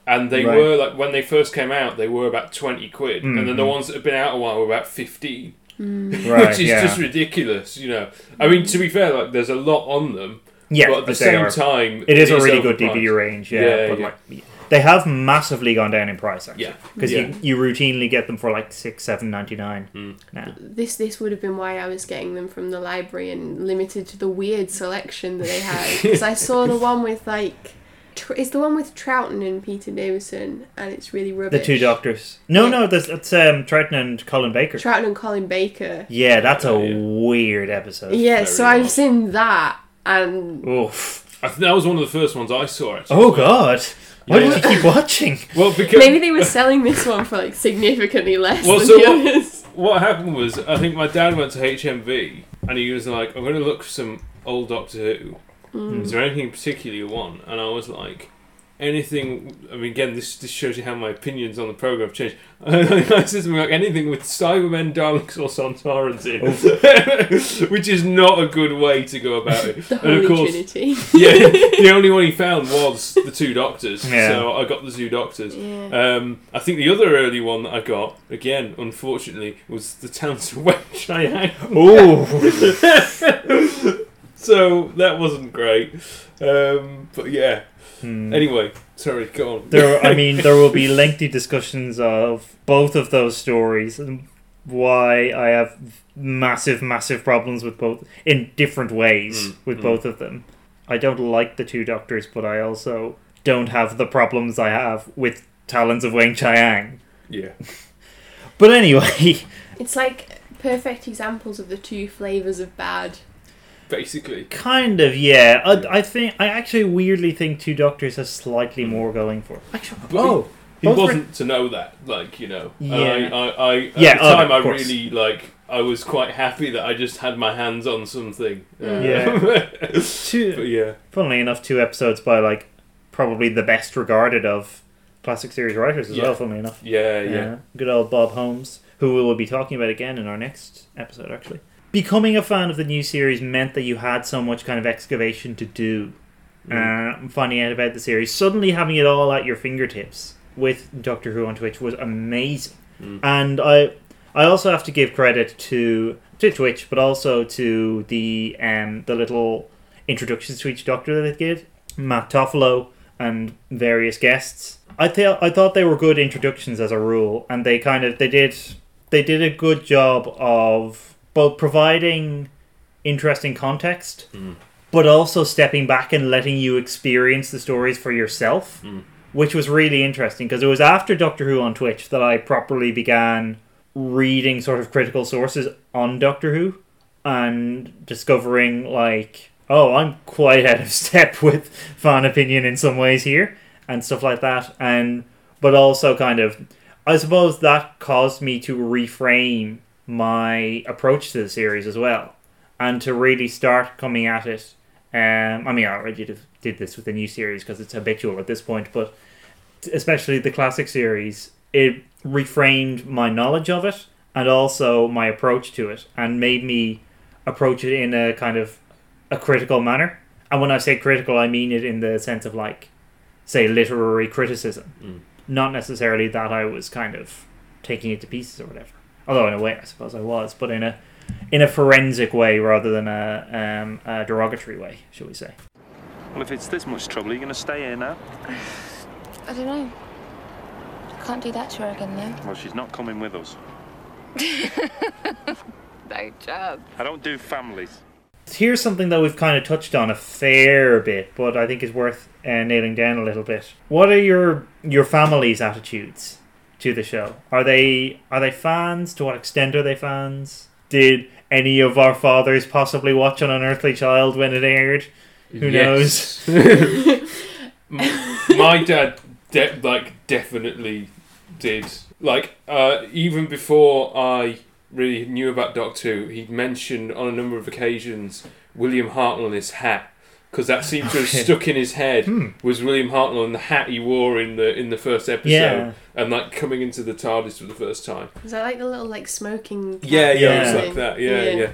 and they Right. were like when they first came out, they were about twenty quid, hmm. and then the ones that have been out a while were about fifteen, hmm. (laughs) Right, which is yeah. just ridiculous. You know, I mean, to be fair, like there's a lot on them, Yeah, but at the same are- time, It is a really good overpriced. DVD range, yeah. Yeah, but yeah. like they have massively gone down in price actually. Yeah. Because Yeah. you, you routinely get them for like six, seven ninety nine Mm. now. this this would have been why I was getting them from the library and limited to the weird selection that they had. (laughs) Because I saw the one with like, tr- it's the one with Troughton and Peter Davison, and it's really rubbish. The two doctors. No, Yeah. no, that's it's um Troughton and Colin Baker. Troughton and Colin Baker. yeah, that's a Oh, yeah. weird episode. Yeah, so very I've odd. seen that, and Oof. I think that was one of the first ones I saw. Actually. Oh god. Why Yeah. did you keep (laughs) watching? Well, because maybe they were selling this one for like significantly less Well, than so the what- others. what happened was I think my dad went to HMV and he was like, "I'm going to look for some old Doctor Who. Mm. Is there anything in particular you want?" And I was like, "Anything." I mean, again, this this shows you how my opinions on the program have changed. (laughs) I said something like anything with Cybermen, Daleks, or Sontarans in, (laughs) which is not a good way to go about it. (laughs) The and Holy of course, Trinity. yeah, the only one he found was the two Doctors. Yeah. So I got the two Doctors. Yeah. Um, I think the other early one that I got, again, unfortunately, was the Towns of Wen Chiang. Ooh. so that wasn't great. Um, but yeah. Hmm. Anyway, sorry, go on. There, I (laughs) mean, there will be lengthy discussions of both of those stories and why I have massive, massive problems with both in different ways Mm, with mm. both of them. I don't like the two doctors, but I also don't have the problems I have with Talons of Weng-Chiang. yeah. (laughs) But anyway, It's like perfect examples of the two flavors of bad. Basically. kind of, yeah. I, I think I actually weirdly think Two Doctors has slightly more going for. it. Actually, But oh, He both wasn't to know that, like, you know. And Yeah. I, I, I, at Yeah, the oh, time, of I really, like, I was quite happy that I just had my hands on something. Yeah. Uh, (laughs) but two. yeah. Funnily enough, two episodes by like probably the best regarded of classic series writers as Yeah. well. Funnily enough, Yeah, yeah. good old Bob Holmes, who we will be talking about again in our next episode, actually. Becoming a fan of the new series meant that you had so much kind of excavation to do. Uh, finding out about the series, suddenly having it all at your fingertips with Doctor Who on Twitch was amazing. And I, I also have to give credit to to Twitch, but also to the um the little introductions to each Doctor that they did, Matt Toffolo and various guests. I thought I thought they were good introductions as a rule, and they kind of they did they did a good job of both providing interesting context, hmm. but also stepping back and letting you experience the stories for yourself, hmm. which was really interesting because it was after Doctor Who on Twitch that I properly began reading sort of critical sources on Doctor Who and discovering like oh i'm quite out of step (laughs) with fan opinion in some ways here and stuff like that. And but also kind of i suppose that caused me to reframe my approach to the series as well and to really start coming at it um, i mean i already did, did this with the new series because it's habitual at this point but especially the classic series, it reframed my knowledge of it and also my approach to it and made me approach it in a kind of a critical manner. And when I say critical, I mean it in the sense of like, say, literary criticism, not necessarily that I was kind of taking it to pieces or whatever. Although in a way, I suppose I was, but in a in a forensic way rather than a, um, a derogatory way, shall we say? Well, if it's this much trouble, are you going to stay here now? (sighs) I don't know. Can't do that to her again, though. Well, she's not coming with us. (laughs) No job. I don't do families. Here's something that we've kind of touched on a fair bit, but I think is worth uh, nailing down a little bit. What are your your family's attitudes to the show? Are they are they fans? To what extent are they fans? Did any of our fathers possibly watch an Unearthly Child when it aired? Who Yes. knows? (laughs) (laughs) my dad de- like definitely did like uh, even before I really knew about Doctor Who he'd mentioned on a number of occasions William Hartnell and his hat because that seemed to have Okay. stuck in his head Hmm. was William Hartnell and the hat he wore in the in the first episode Yeah. and like coming into the TARDIS for the first time Is that like the little like smoking? cap yeah yeah, it was Yeah. like that yeah yeah,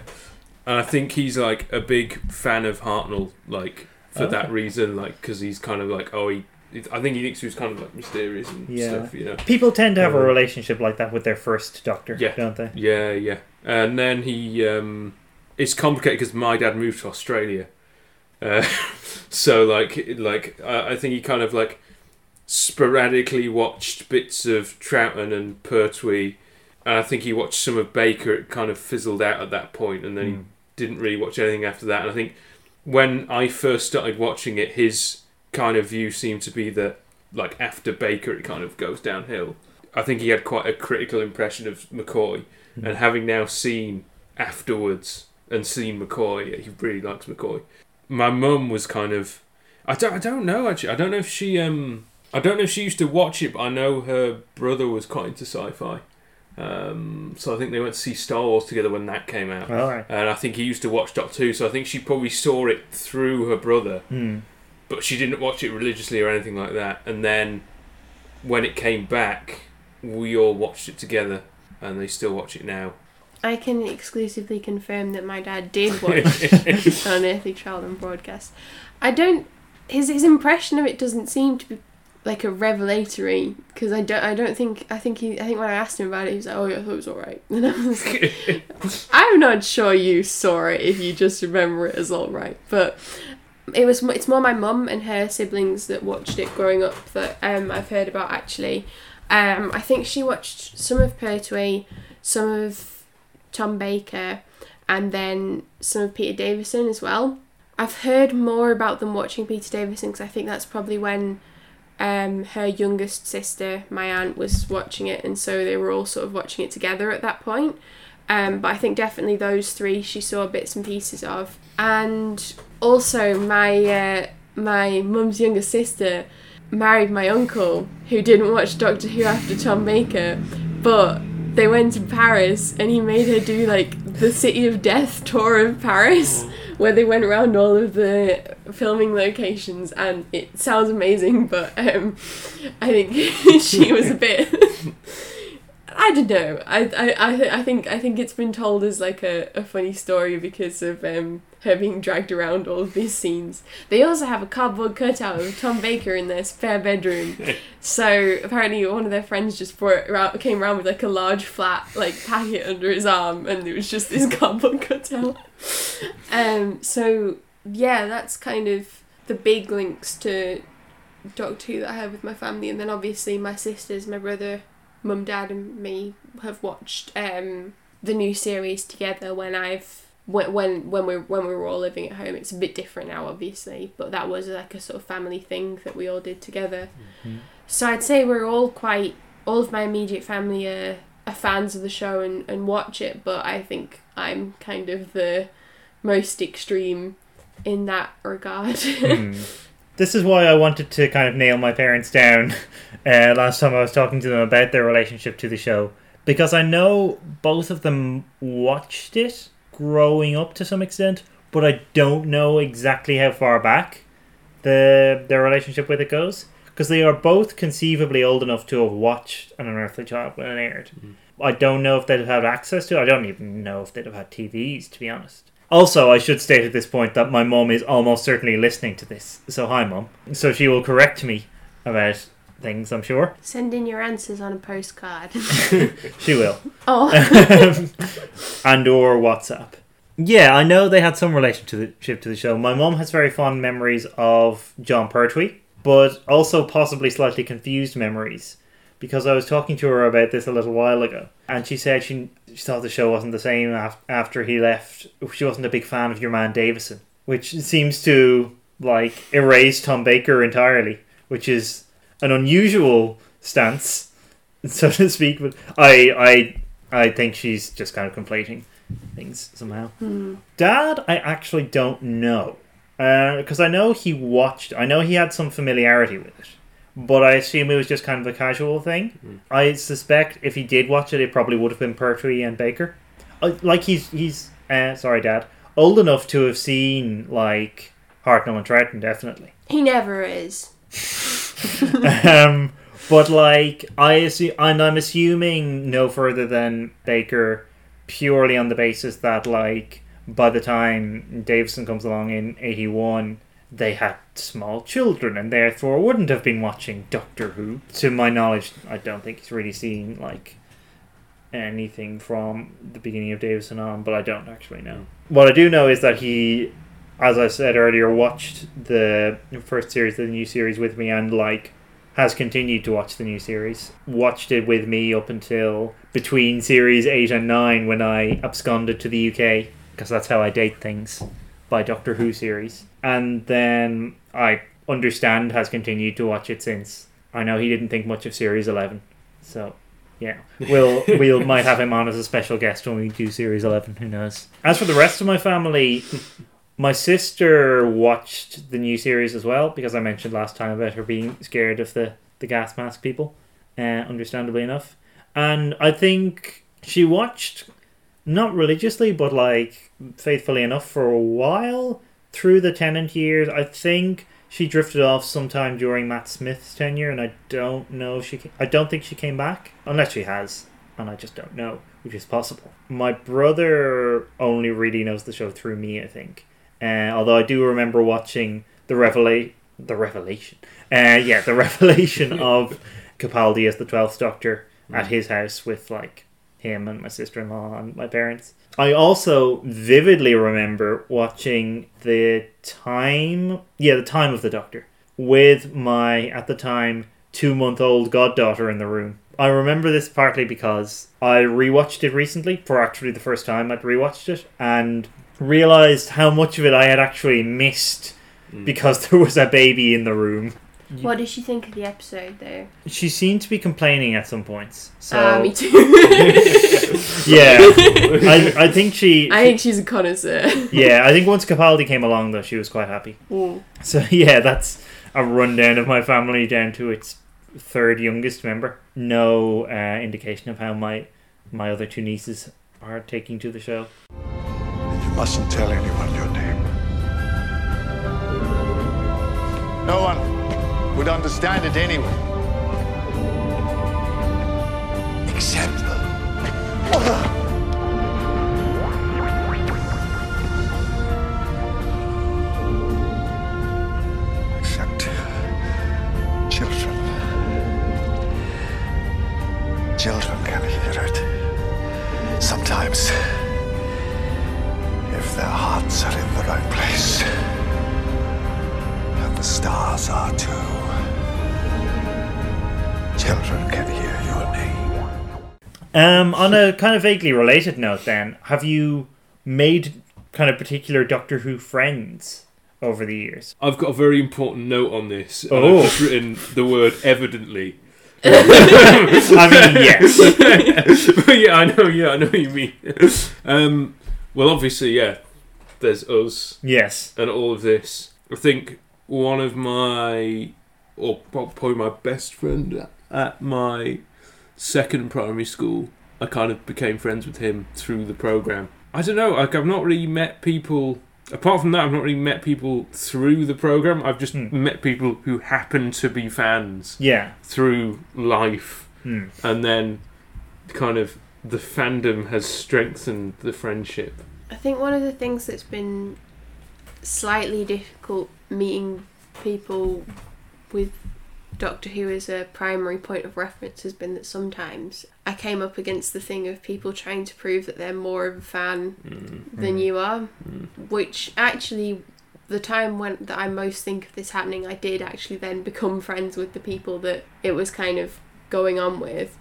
and I think he's like a big fan of Hartnell like for that Okay. reason like because he's kind of like oh he I think he thinks he was kind of like mysterious and Yeah. stuff you know People tend to have a Uh, relationship like that with their first Doctor, Yeah. don't they? Yeah, yeah. And then he, um, it's complicated because my dad moved to Australia, uh, (laughs) so like, like I I think he kind of like sporadically watched bits of Troughton and Pertwee, and I think he watched some of Baker. It kind of fizzled out at that point, and then he Mm. didn't really watch anything after that. And I think when I first started watching it, his kind of view seemed to be that like after Baker, it kind of goes downhill. I think he had quite a critical impression of McCoy, and having now seen afterwards and seen McCoy, he really likes McCoy. My mum was kind of, I don't, I don't know actually. I don't know if she, um, I don't know if she used to watch it, but I know her brother was quite into sci-fi. Um, so I think they went to see Star Wars together when that came out, right. and I think he used to watch Doctor Who. So I think she probably saw it through her brother, Hmm. but she didn't watch it religiously or anything like that. And then when it came back, we all watched it together, and they still watch it now. I can exclusively confirm that my dad did (laughs) watch an Unearthly Child on broadcast. I don't. His his impression of it doesn't seem to be like a revelatory because I don't I don't think I think he I think when I asked him about it he was like oh yeah I thought it was alright (laughs) and I was like I'm not sure you saw it if you just remember it as alright but it was it's more my mum and her siblings that watched it growing up that um I've heard about actually um I think she watched some of Pertwee some of Tom Baker and then some of Peter Davison as well. I've heard more about them watching Peter Davison because I think that's probably when um, her youngest sister, my aunt, was watching it, and so they were all sort of watching it together at that point. Um, but I think definitely those three she saw bits and pieces of, and also my uh, my mum's younger sister married my uncle who didn't watch Doctor Who after Tom Baker, but they went to Paris and he made her do like the City of Death tour of Paris where they went around all of the filming locations and it sounds amazing but um, I think (laughs) she was a bit (laughs) I don't know. I I I, th- I think I think it's been told as like a, a funny story because of um her being dragged around all of these scenes. They also have a cardboard cutout of Tom Baker in their spare bedroom. (laughs) So apparently one of their friends just brought around, came around with like a large flat like packet under his arm, and it was just this (laughs) cardboard cutout. Um. So yeah, that's kind of the big links to Doctor Who that I have with my family, and then obviously my sisters, my brother, mum, dad, and me have watched um the new series together when I've when when when we when we were all living at home. It's a bit different now, obviously, but that was like a sort of family thing that we all did together. So I'd say we're all quite all of my immediate family are, are fans of the show and, and watch it, but I think I'm kind of the most extreme in that regard. Hmm. (laughs) This is why I wanted to kind of nail my parents down (laughs) uh, last time I was talking to them about their relationship to the show. Because I know both of them watched it growing up to some extent, but I don't know exactly how far back the their relationship with it goes. Because they are both conceivably old enough to have watched An Unearthly Child when it aired. I don't know if they'd have had access to it. I don't even know if they'd have had TVs, to be honest. Also, I should state at this point that my mom is almost certainly listening to this. So, hi, mom. So, she will correct me about things, I'm sure. Send in your answers on a postcard. (laughs) (laughs) She will. oh. (laughs) and or WhatsApp. Yeah, I know they had some relationship to the show. My mom has very fond memories of Jon Pertwee, but also possibly slightly confused memories because I was talking to her about this a little while ago, and she said she, she thought the show wasn't the same af- after he left. She wasn't a big fan of your man Davison, which seems to like erase Tom Baker entirely, which is an unusual stance, (laughs) so to speak. But I I I think she's just kind of conflating things somehow. Hmm. Dad, I actually don't know. Uh, because I know he watched, I know he had some familiarity with it, but I assume it was just kind of a casual thing. I suspect if he did watch it, it probably would have been Pertwee and Baker. Uh, Like he's he's uh, sorry, Dad, old enough to have seen like Hartnell and Troughton, definitely. he never is. (laughs) um, but like I assume, and I'm assuming no further than Baker, purely on the basis that like by the time Davison comes along in '81, they had small children and therefore wouldn't have been watching Doctor Who. To my knowledge, I don't think he's really seen like anything from the beginning of Davison on, but I don't actually know. What I do know is that he, as I said earlier, watched the first series the new series with me and like has continued to watch the new series. Watched it with me up until between series 8 and 9 when I absconded to the UK because that's how I date things by Doctor Who series. And then I understand has continued to watch it since. I know he didn't think much of series 11. So yeah, we'll (laughs) we'll might have him on as a special guest when we do series eleven. Who knows? As for the rest of my family, my sister watched the new series as well because I mentioned last time about her being scared of the the gas mask people. Uh, understandably enough, and I think she watched not religiously but like faithfully enough for a while through the Tennant years. I think she drifted off sometime during Matt Smith's tenure, and I don't know if she. ca- I don't think she came back unless she has, and I just don't know, which is possible. My brother only really knows the show through me, I think. Uh, although I do remember watching the revelation, the revelation, uh, yeah, the (laughs) revelation of Capaldi as the Twelfth Doctor at his house with like him and my sister in law and my parents. I also vividly remember watching the time, yeah, the time of the Doctor with my at the time two month old goddaughter in the room. I remember this partly because I rewatched it recently for actually the first time I'd rewatched it and realized how much of it I had actually missed mm. because (laughs) there was a baby in the room. What did she think of the episode, though? She seemed to be complaining at some points. So Ah, me too. (laughs) yeah, I, I think she. (laughs) I think she's a connoisseur. yeah, I think once Capaldi came along, though, she was quite happy. Mm. So (laughs) yeah, that's a rundown of my family down to its third youngest member. No uh, indication of how my my other two nieces are taking to the show. You mustn't tell anyone your name. No one would understand it anyway. Except... Um, on a kind of vaguely related note, then, have you made kind of particular Doctor Who friends over the years? I've got a very important note on this. and Oh. I've just written the word evidently. (laughs) I mean, yes. but (laughs) yeah, I know. Yeah, I know what you mean. Um, well, obviously, yeah. There's us. Yes. And all of this. I think one of my, or prob- probably my best friend at my second primary school, I kind of became friends with him through the program. I don't know. Like I've not really met people. Apart from that, I've not really met people through the program. I've just met people who happen to be fans. Yeah. Through life, Hmm. and then kind of the fandom has strengthened the friendship. I think one of the things that's been slightly difficult meeting people with Doctor Who as a primary point of reference has been that sometimes I came up against the thing of people trying to prove that they're more of a fan than Mm. you are, which actually the time when that I most think of this happening, I did actually then become (laughs) friends with the people that it was kind of going on with.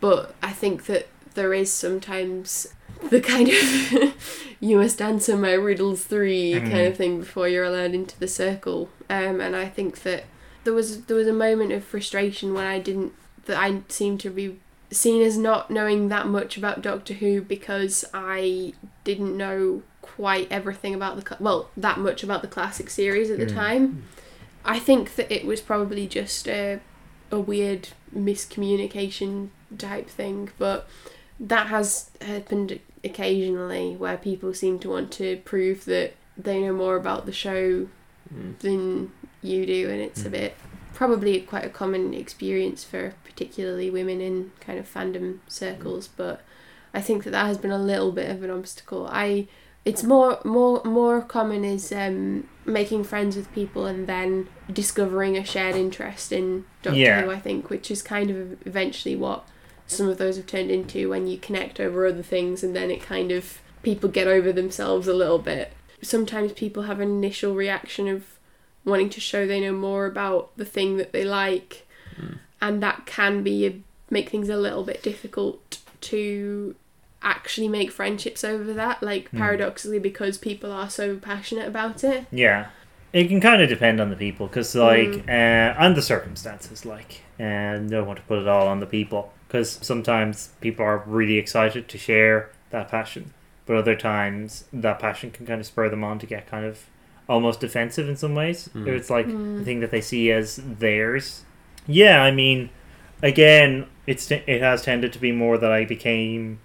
But I think that there is sometimes the kind of (laughs) you must answer my riddles three Mm. kind of thing before you're allowed into the circle. Um, and I think that there was there was a moment of frustration when I didn't that I seemed to be seen as not knowing that much about Doctor Who because I didn't know quite everything about the well that much about the classic series at the Mm. time. I think that it was probably just a a weird miscommunication type thing, but that has happened occasionally where people seem to want to prove that they know more about the show Mm. than you do, and it's a Mm. bit probably quite a common experience for particularly women in kind of fandom circles. But I think that that has been a little bit of an obstacle. I it's more more more common is um, making friends with people and then discovering a shared interest in Doctor Yeah. Who. I think, which is kind of eventually what some of those have turned into when you connect over other things and then it kind of people get over themselves a little bit. Sometimes people have an initial reaction of wanting to show they know more about the thing that they like and that can be a, make things a little bit difficult to actually make friendships over that like Hmm. paradoxically because people are so passionate about it Yeah, it can kind of depend on the people because, like, Mm. uh, and the circumstances. Like, and don't want to put it all on the people because sometimes people are really excited to share that passion, but other times that passion can kind of spur them on to get kind of almost defensive in some ways. Mm. It's like Mm. the thing that they see as theirs. Yeah, I mean, again, it's it has tended to be more that I became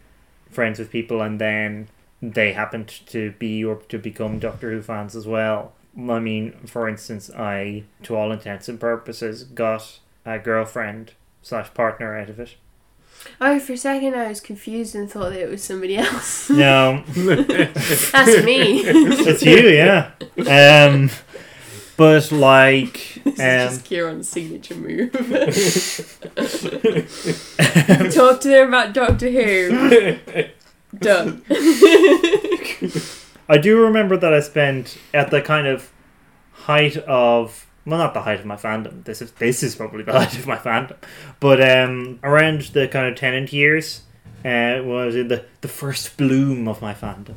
friends with people and then they happened to be or to become Doctor Who fans as well. I mean, for instance, I, to all intents and purposes, got a girlfriend slash partner out of it. Oh for a second i was confused and thought that it was somebody else No, (laughs) that's me it's you, yeah. Um, but like, This is um, just Ciarán's signature move. (laughs) Talk to them about Doctor Who. Done. I do remember that I spent at the kind of height of well, not the height of my fandom. This is this is probably the (laughs) height of my fandom, but um, around the kind of Tennant years, uh, was in the the first bloom of my fandom.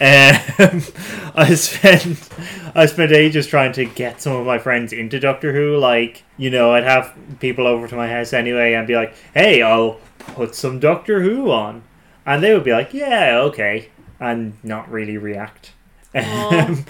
Um, (laughs) I spent I spent ages trying to get some of my friends into Doctor Who. Like you know, I'd have people over to my house anyway, and be like, "Hey, I'll put some Doctor Who on," and they would be like, "Yeah, okay," and not really react. Um,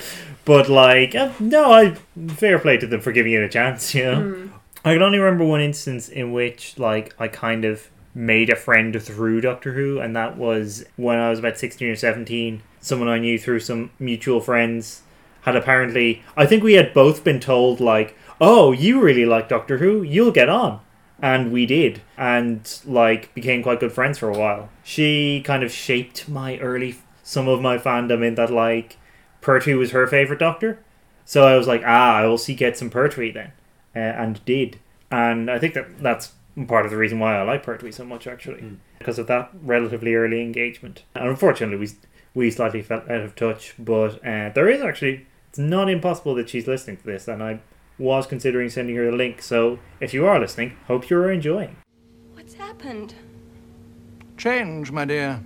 but like, uh, no, I fair play to them for giving it a chance. You know, Mm. I can only remember one instance in which like I kind of made a friend through Doctor Who, and that was when I was about sixteen or seventeen. Someone I knew through some mutual friends had apparently. I think we had both been told like, "Oh, you really like Doctor Who? You'll get on." And we did, and like became quite good friends for a while. She kind of shaped my early, some of my fandom in that like, Pertwee was her favorite Doctor, so I was like, ah, I will see get some Pertwee then, uh, and did, and I think that that's part of the reason why I like Pertwee so much actually, Mm. because of that relatively early engagement. And unfortunately, we we slightly fell out of touch, but uh, there is actually it's not impossible that she's listening to this, and I was considering sending her a link. So if you are listening, hope you're enjoying. What's happened? Change, my dear.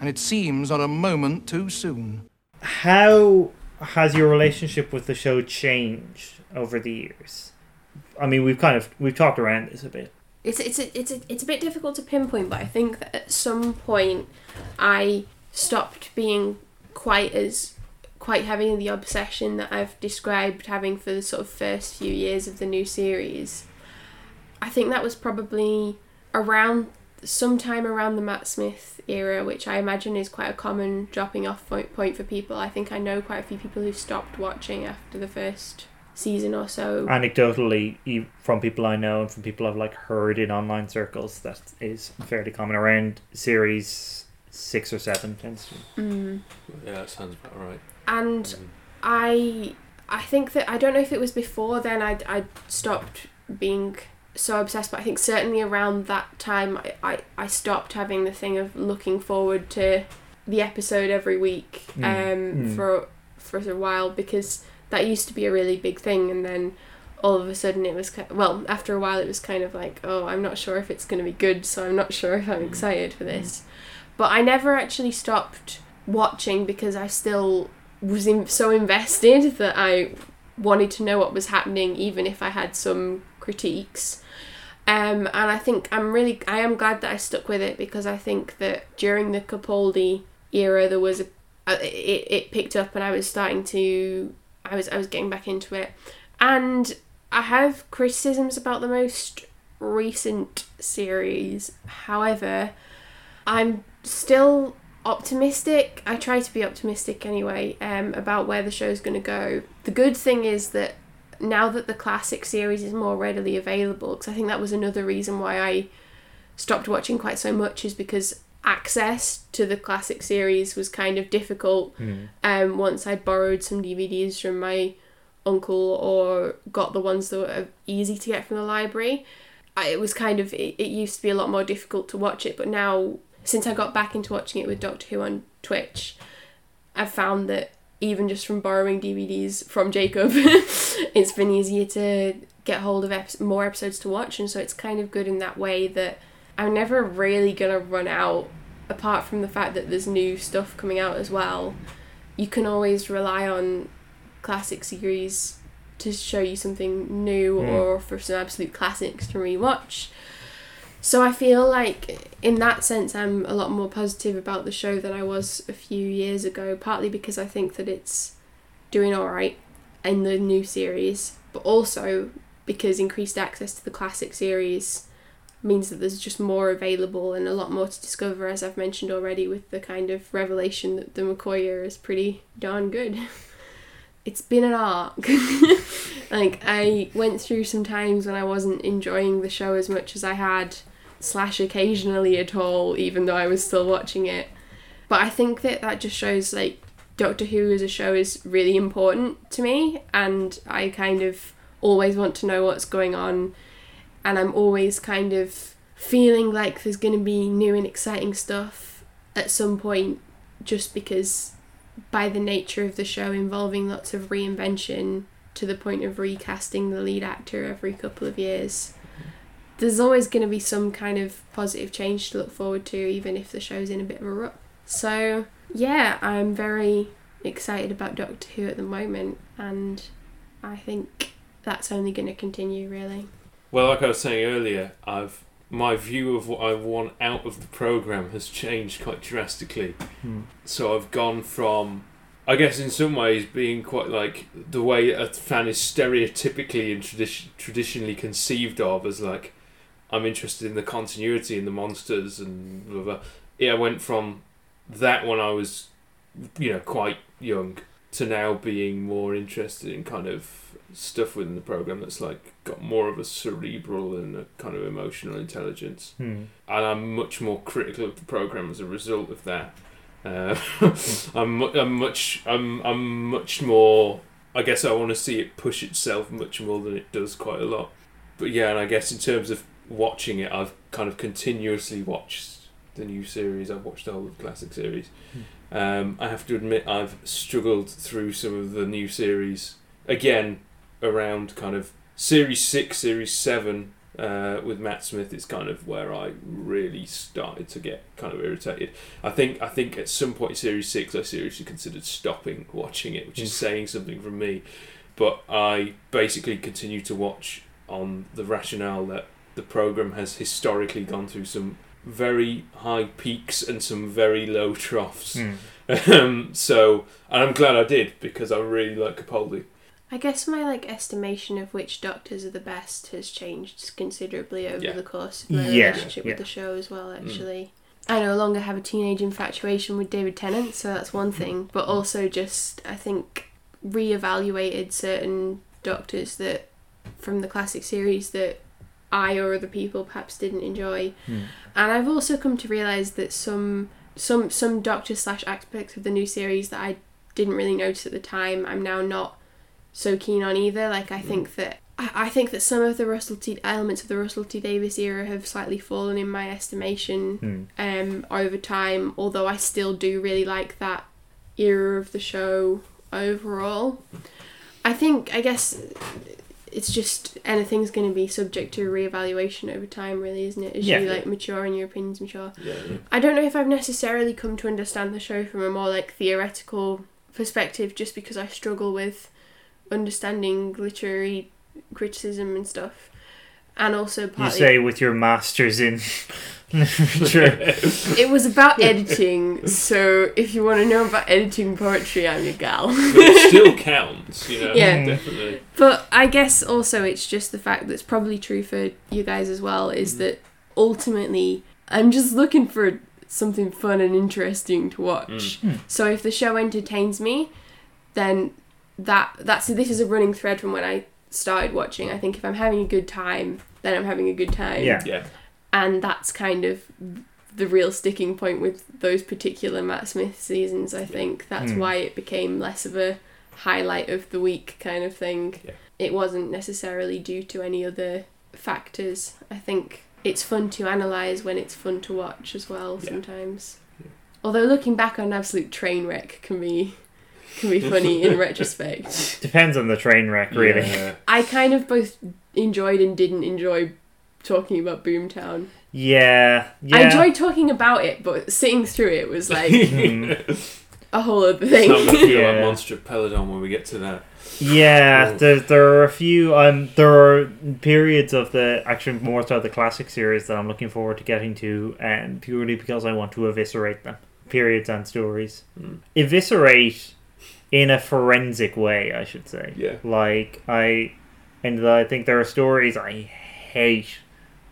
And it seems not a moment too soon. How has your relationship with the show changed over the years? I mean, we've kind of we've talked around this a bit. It's it's a, it's a, it's a bit difficult to pinpoint, but I think that at some point I stopped being quite as quite having the obsession that I've described having for the sort of first few years of the new series. I think that was probably around sometime around the Matt Smith era, which I imagine is quite a common dropping off point, point for people. I think I know quite a few people who stopped watching after the first season or so. Anecdotally, e- from people I know and from people I've like heard in online circles, that is fairly common around series six or seven. Tends to. Mm. Yeah, that sounds about right. and I I think that I don't know if it was before then I I stopped being so obsessed but I think certainly around that time I, I, I stopped having the thing of looking forward to the episode every week um Mm, mm. for for a while because that used to be a really big thing and then all of a sudden it was well after a while it was kind of like oh I'm not sure if it's going to be good so I'm not (laughs) sure if I'm excited for this but I never actually stopped watching because I still was in, so invested (laughs) that I wanted to know what was happening, even if I had some critiques. Um, and I think I'm really, I am glad that I stuck with it because I think that during the Capaldi era, there was a, it, it picked up and I was starting to, I was, I was getting back into it. And I have criticisms about the most recent series. However, I'm still optimistic. I try to be optimistic anyway um, about where the show's going to go. The good thing is that now that the classic series is more readily available, because I think that was another reason why I stopped watching quite so much, is because access to the classic series was kind of difficult Mm. um, once I'd borrowed some DVDs from my uncle or got the ones that were easy to get from the library. I, it was kind of it, it used to be a lot more difficult to watch it, but now since I got back into watching it with Doctor Who on Twitch, I've found that even just from borrowing DVDs from Jacob, (laughs) it's been easier to get hold of ep- more episodes to watch, and so it's kind of good in that way that I'm never really gonna run out. Apart from the fact that there's new stuff coming out as well, you can always rely on classic series to show you something new Mm. or for some absolute classics to rewatch. So I feel like in that sense I'm a lot more positive about the show than I was a few years ago, partly because I think that it's doing alright in the new series, but also because increased access to the classic series means that there's just more available and a lot more to discover as I've mentioned already with the kind of revelation that the McCoy era is pretty darn good. (laughs) it's been an arc. (laughs) like I went through some times when I wasn't enjoying the show as much as I had slash occasionally at all even though I was still watching it. But I think that that just shows like Doctor Who as a show is really important to me and I kind of always want to know what's going on and I'm always kind of feeling like there's going to be new and exciting stuff at some point just because by the nature of the show involving lots of reinvention to the point of recasting the lead actor every couple of years there's always going to be some kind of positive change to look forward to even if the show's in a bit of a rut so yeah i'm very excited about doctor who at the moment and i think that's only going to continue really Well, like I was saying earlier, I've my view of what I want out of the program has changed quite drastically. Hmm. So I've gone from, I guess, in some ways, being quite like the way a fan is stereotypically and tradi- traditionally conceived of as like, I'm interested in the continuity and the monsters and blah blah. Yeah, I went from that when I was, you know, quite young to now being more interested in kind of stuff within the program that's like got more of a cerebral and a kind of emotional intelligence, Hmm. and I'm much more critical of the program as a result of that. Uh, (laughs) I'm, I'm much I'm I'm much more. I guess I want to see it push itself much more than it does quite a lot. But yeah, and I guess in terms of watching it, I've kind of continuously watched the new series. I've watched the whole of the classic series. Um, I have to admit, I've struggled through some of the new series again around kind of series six, series seven. Uh, with Matt Smith, it's kind of where I really started to get kind of irritated. I think I think at some point in series six, I seriously considered stopping watching it, which is Mm. saying something from me. But I basically continue to watch on the rationale that the program has historically gone through some very high peaks and some very low troughs. Hmm. Um, so, and I'm glad I did because I really like Capaldi. I guess my like estimation of which doctors are the best has changed considerably over Yeah. the course of my Yeah, relationship yeah. with the show as well. Actually, I no longer have a teenage infatuation with David Tennant, so that's one thing. But also, just I think reevaluated certain doctors that from the classic series that I or other people perhaps didn't enjoy. Hmm. And I've also come to realize that some some some doctors slash aspects of the new series that I didn't really notice at the time, I'm now not so keen on either. Like I think that I I think that some of the Russell T elements of the Russell T Davies era have slightly fallen in my estimation Hmm. um, over time. Although I still do really like that era of the show overall. I think I guess it's just anything's going to be subject to reevaluation over time, really, isn't it? As Yeah. you like mature and your opinions mature. Yeah, yeah. I don't know if I've necessarily come to understand the show from a more like theoretical perspective, just because I struggle with understanding literary criticism and stuff, and also You say with your masters in (laughs) literature. it was about editing. So if you want to know about editing poetry, I'm your gal. But it (laughs) still counts, you know. Yeah. definitely. But I guess also it's just the fact that's probably true for you guys as well is that ultimately I'm just looking for something fun and interesting to watch. Mm. So if the show entertains me, then that that's this is a running thread from when I started watching. I think if I'm having a good time, then I'm having a good time. Yeah. Yeah. And that's kind of the real sticking point with those particular Matt Smith seasons, I think. That's Mm. why it became less of a highlight of the week kind of thing. Yeah. It wasn't necessarily due to any other factors. I think it's fun to analyse when it's fun to watch as well Yeah. sometimes. Although looking back on Absolute Trainwreck can be can be funny in (laughs) retrospect. Depends on the train wreck, really. Yeah. I kind of both enjoyed and didn't enjoy talking about Boomtown. Yeah, yeah. I enjoyed talking about it, but sitting through it was like (laughs) Mm. a whole other How we thing. feel Yeah. about Monster Peladon when we get to that. Yeah, Oh. there, there are a few. Um, there are periods of the actually more so the classic series that I'm looking forward to getting to, and purely because I want to eviscerate them. Periods and stories, Mm. eviscerate in a forensic way, I should say. Yeah. Like I, and I think there are stories I hate,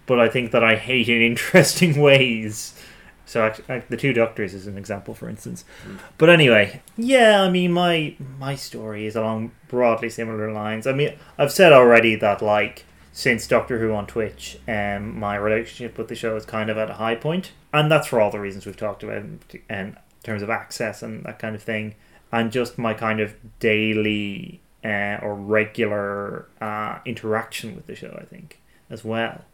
but I think that I hate in (laughs) interesting ways. So actually, like, the two doctors is an example, for instance. But anyway, yeah, I mean my my story is along broadly similar lines. I mean, I've said already that like since Doctor Who on Twitch, um, my relationship with the show is kind of at a high point, and that's for all the reasons we've talked about in, in terms of access and that kind of thing, and just my kind of daily uh, or regular uh, interaction with the show. I think as well.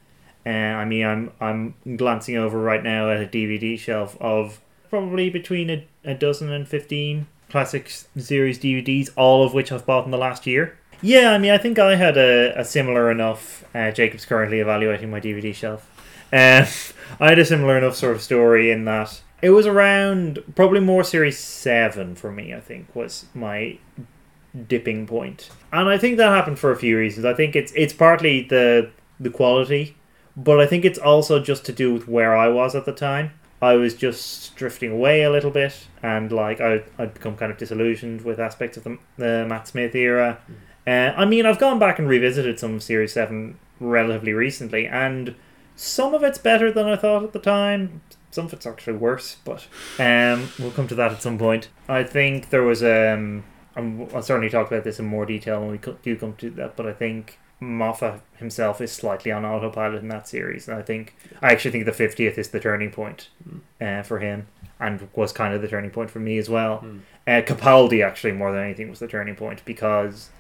Uh, I mean, I'm I'm glancing over right now at a DVD shelf of probably between a, a dozen and fifteen classic series DVDs, all of which I've bought in the last year. Yeah, I mean, I think I had a, a similar enough. Uh, Jacob's currently evaluating my DVD shelf. Uh, (laughs) I had a similar enough sort of story in that it was around probably more series seven for me. I think was my dipping point, and I think that happened for a few reasons. I think it's it's partly the the quality, but I think it's also just to do with where I was at the time. I was just drifting away a little bit, and like I I'd become kind of disillusioned with aspects of the the Matt Smith era. Uh, I mean, I've gone back and revisited some of Series Seven relatively recently, and some of it's better than I thought at the time. Some of it's actually worse, but um, we'll come to that at some point. I think there was um, and I'll certainly talk about this in more detail when we do come to that. But I think Moffat himself is slightly on autopilot in that series, and I think I actually think the fiftieth is the turning point hmm. uh, for him, and was kind of the turning point for me as well. Hmm. Uh, Capaldi actually more than anything was the turning point because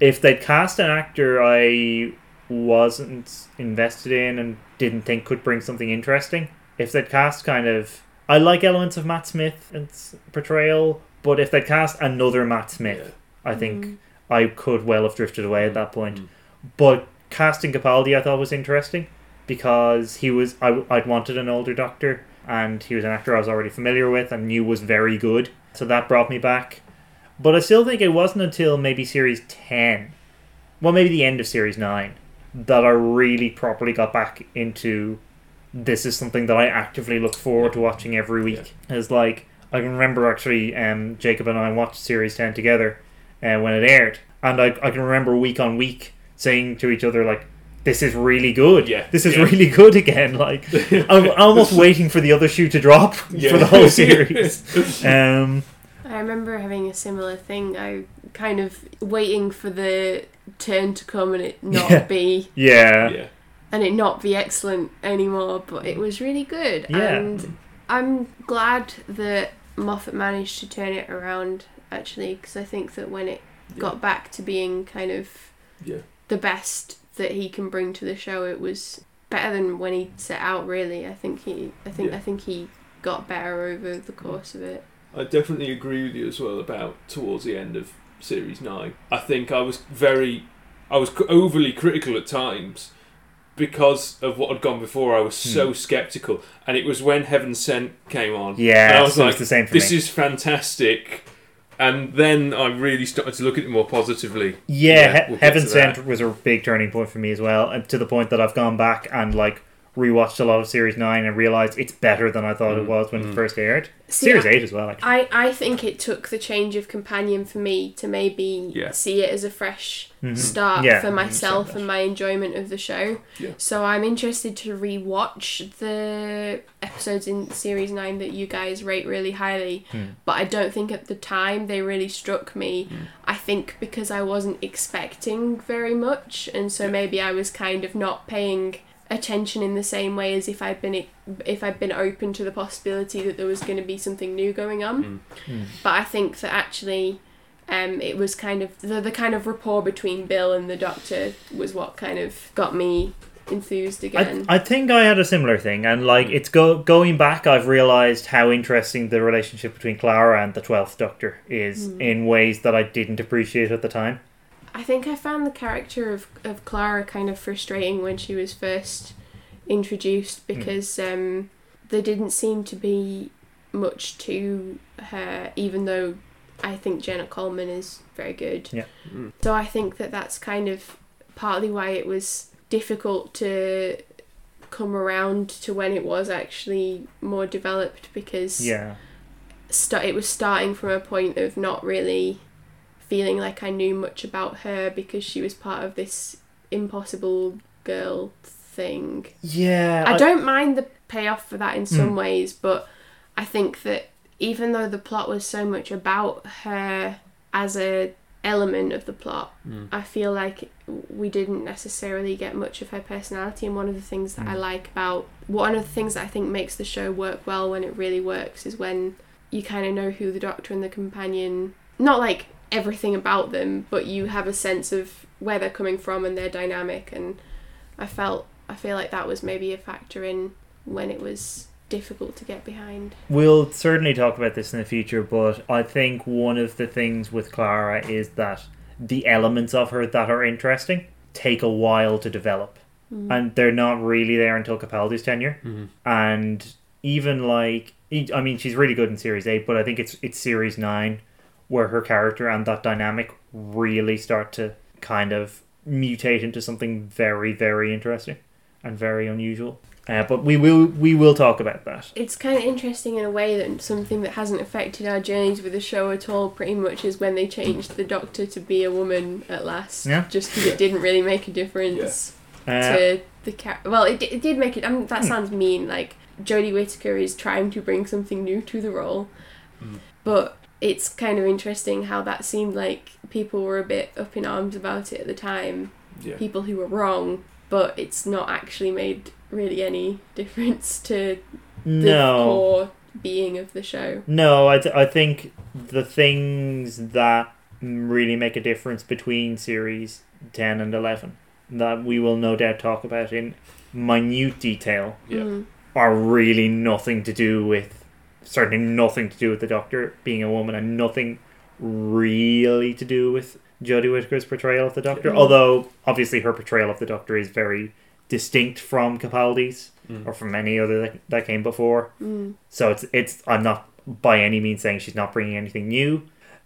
if they'd cast an actor I wasn't invested in and didn't think could bring something interesting, if they'd cast kind of I like elements of Matt Smith's portrayal, but if they'd cast another Matt Smith, I think hmm. I could well have drifted away at that point. But casting Capaldi I thought was interesting because he was I, I'd wanted an older doctor and he was an actor I was already familiar with and knew was very good. So that brought me back. But I still think it wasn't until maybe series 10, well, maybe the end of series 9, that I really properly got back into this is something that I actively look forward to watching every week. It's like, I can remember actually, um, Jacob and I watched series 10 together uh, when it aired. And I, I can remember week on week saying to each other, like, this is really good. Yeah, This is yeah. really good again. (laughs) Like, I'm (laughs) almost waiting for the other shoe to drop Yeah. (laughs) for the whole series. Um, I remember having a similar thing. I kind of waiting for the turn to come and it not Yeah. be yeah. Yeah. and it not be excellent anymore, but it was really good. Yeah. And I'm glad that Moffat managed to turn it around actually because I think that when it got back to being kind of Yeah. The best that he can bring to the show, it was better than when he set out. Really, I think he, I think, Yeah. I think he got better over the mm. course of it. I definitely agree with you as well about towards the end of series nine. I think I was very, I was overly critical at times because of what had gone before. I was so hmm. skeptical, and it was when Heaven Sent came on. Yeah, and I was so like, it's the same for "This me." is fantastic." And then I really started to look at it more positively. Yeah, he- we'll Heaven. Sent was a big turning point for me as well, and to the point that I've gone back and like rewatched a lot of Series Nine and realized it's better than I thought Mm. it was when it first aired. See, Series I- Eight as well. Actually. I, I think it took the change of companion for me to maybe Yeah. see it as a fresh Mhm. start Yeah, for myself and my enjoyment of the show. Yeah. So I'm interested to rewatch the episodes in series nine that you guys rate really highly. Hmm. But I don't think at the time they really struck me. I think because I wasn't expecting very much, and so maybe I was kind of not paying attention in the same way as if I'd been if I'd been open to the possibility that there was going to be something new going on. But I think that actually, um, it was kind of the the kind of rapport between Bill and the Doctor was what kind of got me enthused again. I, I think I had a similar thing, and like it's go going back, I've realized how interesting the relationship between Clara and the Twelfth Doctor is Mm. in ways that I didn't appreciate at the time. I think I found the character of, of Clara kind of frustrating when she was first introduced because um, there didn't seem to be much to her, even though I think Jenna Coleman is very good. Yeah. So I think that that's kind of partly why it was difficult to come around to when it was actually more developed because Yeah. sta- it was starting from a point of not really feeling like I knew much about her because she was part of this impossible girl thing. Yeah. I don't mind the payoff for that in some Mm. ways, but I think that even though the plot was so much about her as a element of the plot, Mm. I feel like we didn't necessarily get much of her personality. And one of the things that I Mm. like about one of the things that I think makes the show work well when it really works is when you kind of know who the Doctor and the companion, not like everything about them, but you have a sense of where they're coming from and their dynamic. And I felt I feel like that was maybe a factor in when it was difficult to get behind. We'll certainly talk about this in the future, but I think one of the things with Clara is that the elements of her that are interesting take a while to develop. Mm. And they're not really there until Capaldi's tenure. And even like, I mean, she's really good in Series 8, but I think it's, it's Series 9 where her character and that dynamic really start to kind of mutate into something very, very interesting and very unusual. Uh, but we will we will talk about that. It's kind of interesting in a way that something that hasn't affected our journeys with the show at all, pretty much, is when they changed the Doctor to be a woman at last. Yeah. Just because it didn't really make a difference Uh, to the char- Well, it, di- it did make it. I mean, that Hmm. sounds mean. Like Jodie Whittaker is trying to bring something new to the role, but it's kind of interesting how that seemed like people were a bit up in arms about it at the time. Yeah. People who were wrong, but it's not actually made really any difference to the core being of the show. No, I, th- I think the things that really make a difference between series 10 and 11 that we will no doubt talk about in minute detail Yeah. Mm. are really nothing to do with certainly nothing to do with the doctor being a woman and nothing really to do with Jodie Whittaker's portrayal of the doctor Yeah. although obviously her portrayal of the doctor is very distinct from Capaldi's Mm. or from any other that, that came before Mm. so it's it's I'm not by any means saying she's not bringing anything new.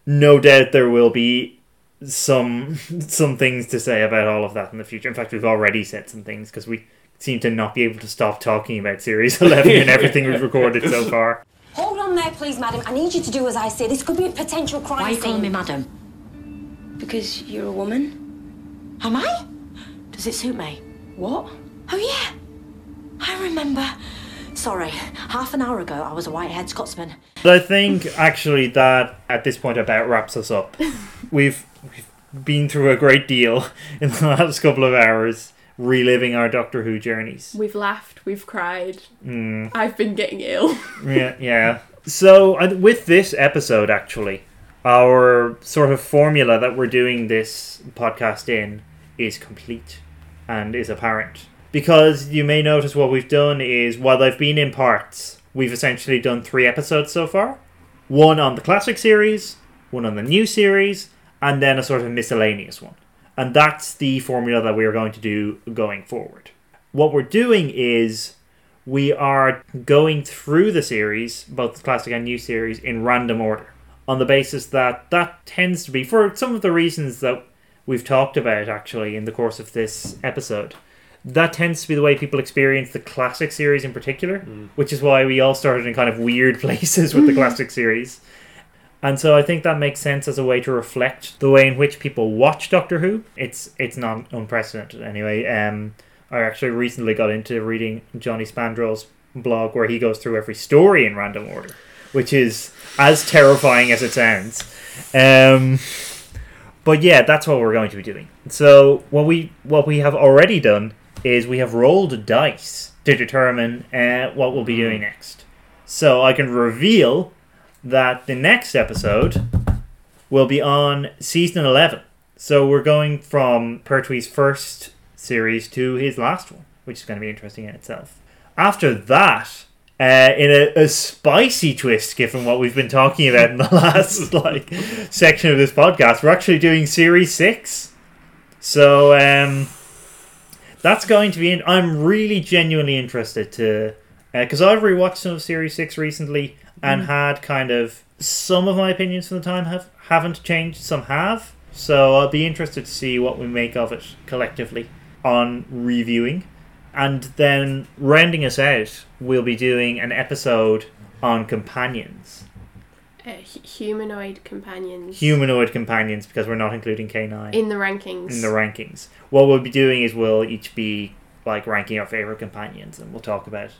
No doubt there will be some (laughs) some things to say about all of that in the future. In fact, we've already said some things because we seem to not be able to stop talking about Series (laughs) 11 and everything we've recorded so (laughs) far. Hold on there, please, madam. I need you to do as I say. This could be a potential crime Why are you scene. calling me madam? Because you're a woman. Am I? Does it suit me? What? Oh, yeah. I remember. Sorry, half an hour ago I was a white-haired Scotsman. But I think actually that at this point about wraps us up. (laughs) We've, we've been through a great deal in the last couple of hours, reliving our Doctor Who journeys. We've laughed, we've cried. Mm. I've been getting ill. (laughs) yeah, yeah. So uh, with this episode, actually, our sort of formula that we're doing this podcast in is complete and is apparent because you may notice what we've done is while they've been in parts, we've essentially done three episodes so far. One on the classic series, one on the new series, and then a sort of miscellaneous one. And that's the formula that we are going to do going forward. What we're doing is we are going through the series, both the classic and new series, in random order. On the basis that that tends to be, for some of the reasons that we've talked about actually in the course of this episode, that tends to be the way people experience the classic series in particular, mm. which is why we all started in kind of weird (laughs) places with the classic series. And so I think that makes sense as a way to reflect the way in which people watch Doctor Who. It's it's not unprecedented anyway. Um, I actually recently got into reading Johnny Spandrell's blog where he goes through every story in random order, which is as terrifying as it sounds. Um, but yeah, that's what we're going to be doing. So what we what we have already done is we have rolled dice to determine uh, what we'll be doing next. So I can reveal that the next episode will be on season 11. So we're going from Pertwee's first series to his last one, which is going to be interesting in itself. After that, uh, in a, a spicy twist, given what we've been talking about in the (laughs) last like section of this podcast, we're actually doing series six. So um, that's going to be. In, I'm really genuinely interested to because I've rewatched some of series six recently and Mm. had kind of some of my opinions from the time have haven't changed, some have. So I'll be interested to see what we make of it collectively on reviewing. And then rounding us out, we'll be doing an episode on companions. Uh, humanoid companions. Humanoid companions because we're not including K9 In the rankings. in the rankings. What we'll be doing is we'll each be like ranking our favorite companions, and we'll talk about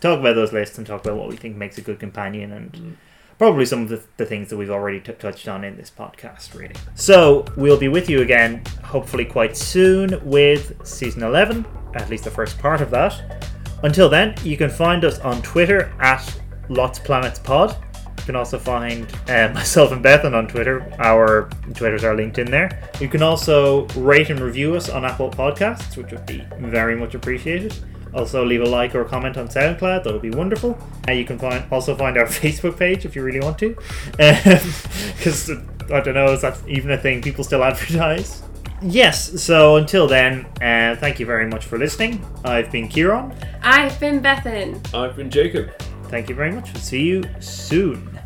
talk about those lists and talk about what we think makes a good companion, and probably some of the, the things that we've already t- touched on in this podcast. Really. So we'll be with you again, hopefully quite soon, with season eleven, at least the first part of that. Until then, you can find us on Twitter at Lots Planets Pod. You can also find uh, (laughs) myself and Bethan on Twitter. Our Twitters are linked in there. You can also rate and review us on Apple Podcasts, which would be very much appreciated. Also, leave a like or a comment on SoundCloud. That would be wonderful. Uh, you can find also find our (laughs) Facebook page if you really want to, (laughs) because I don't know, is that even a thing people still advertise? Yes. So until then, uh, thank you very much for listening. I've been Ciarán. I've been Bethan. I've been Jacob. Thank you very much. We'll See you soon.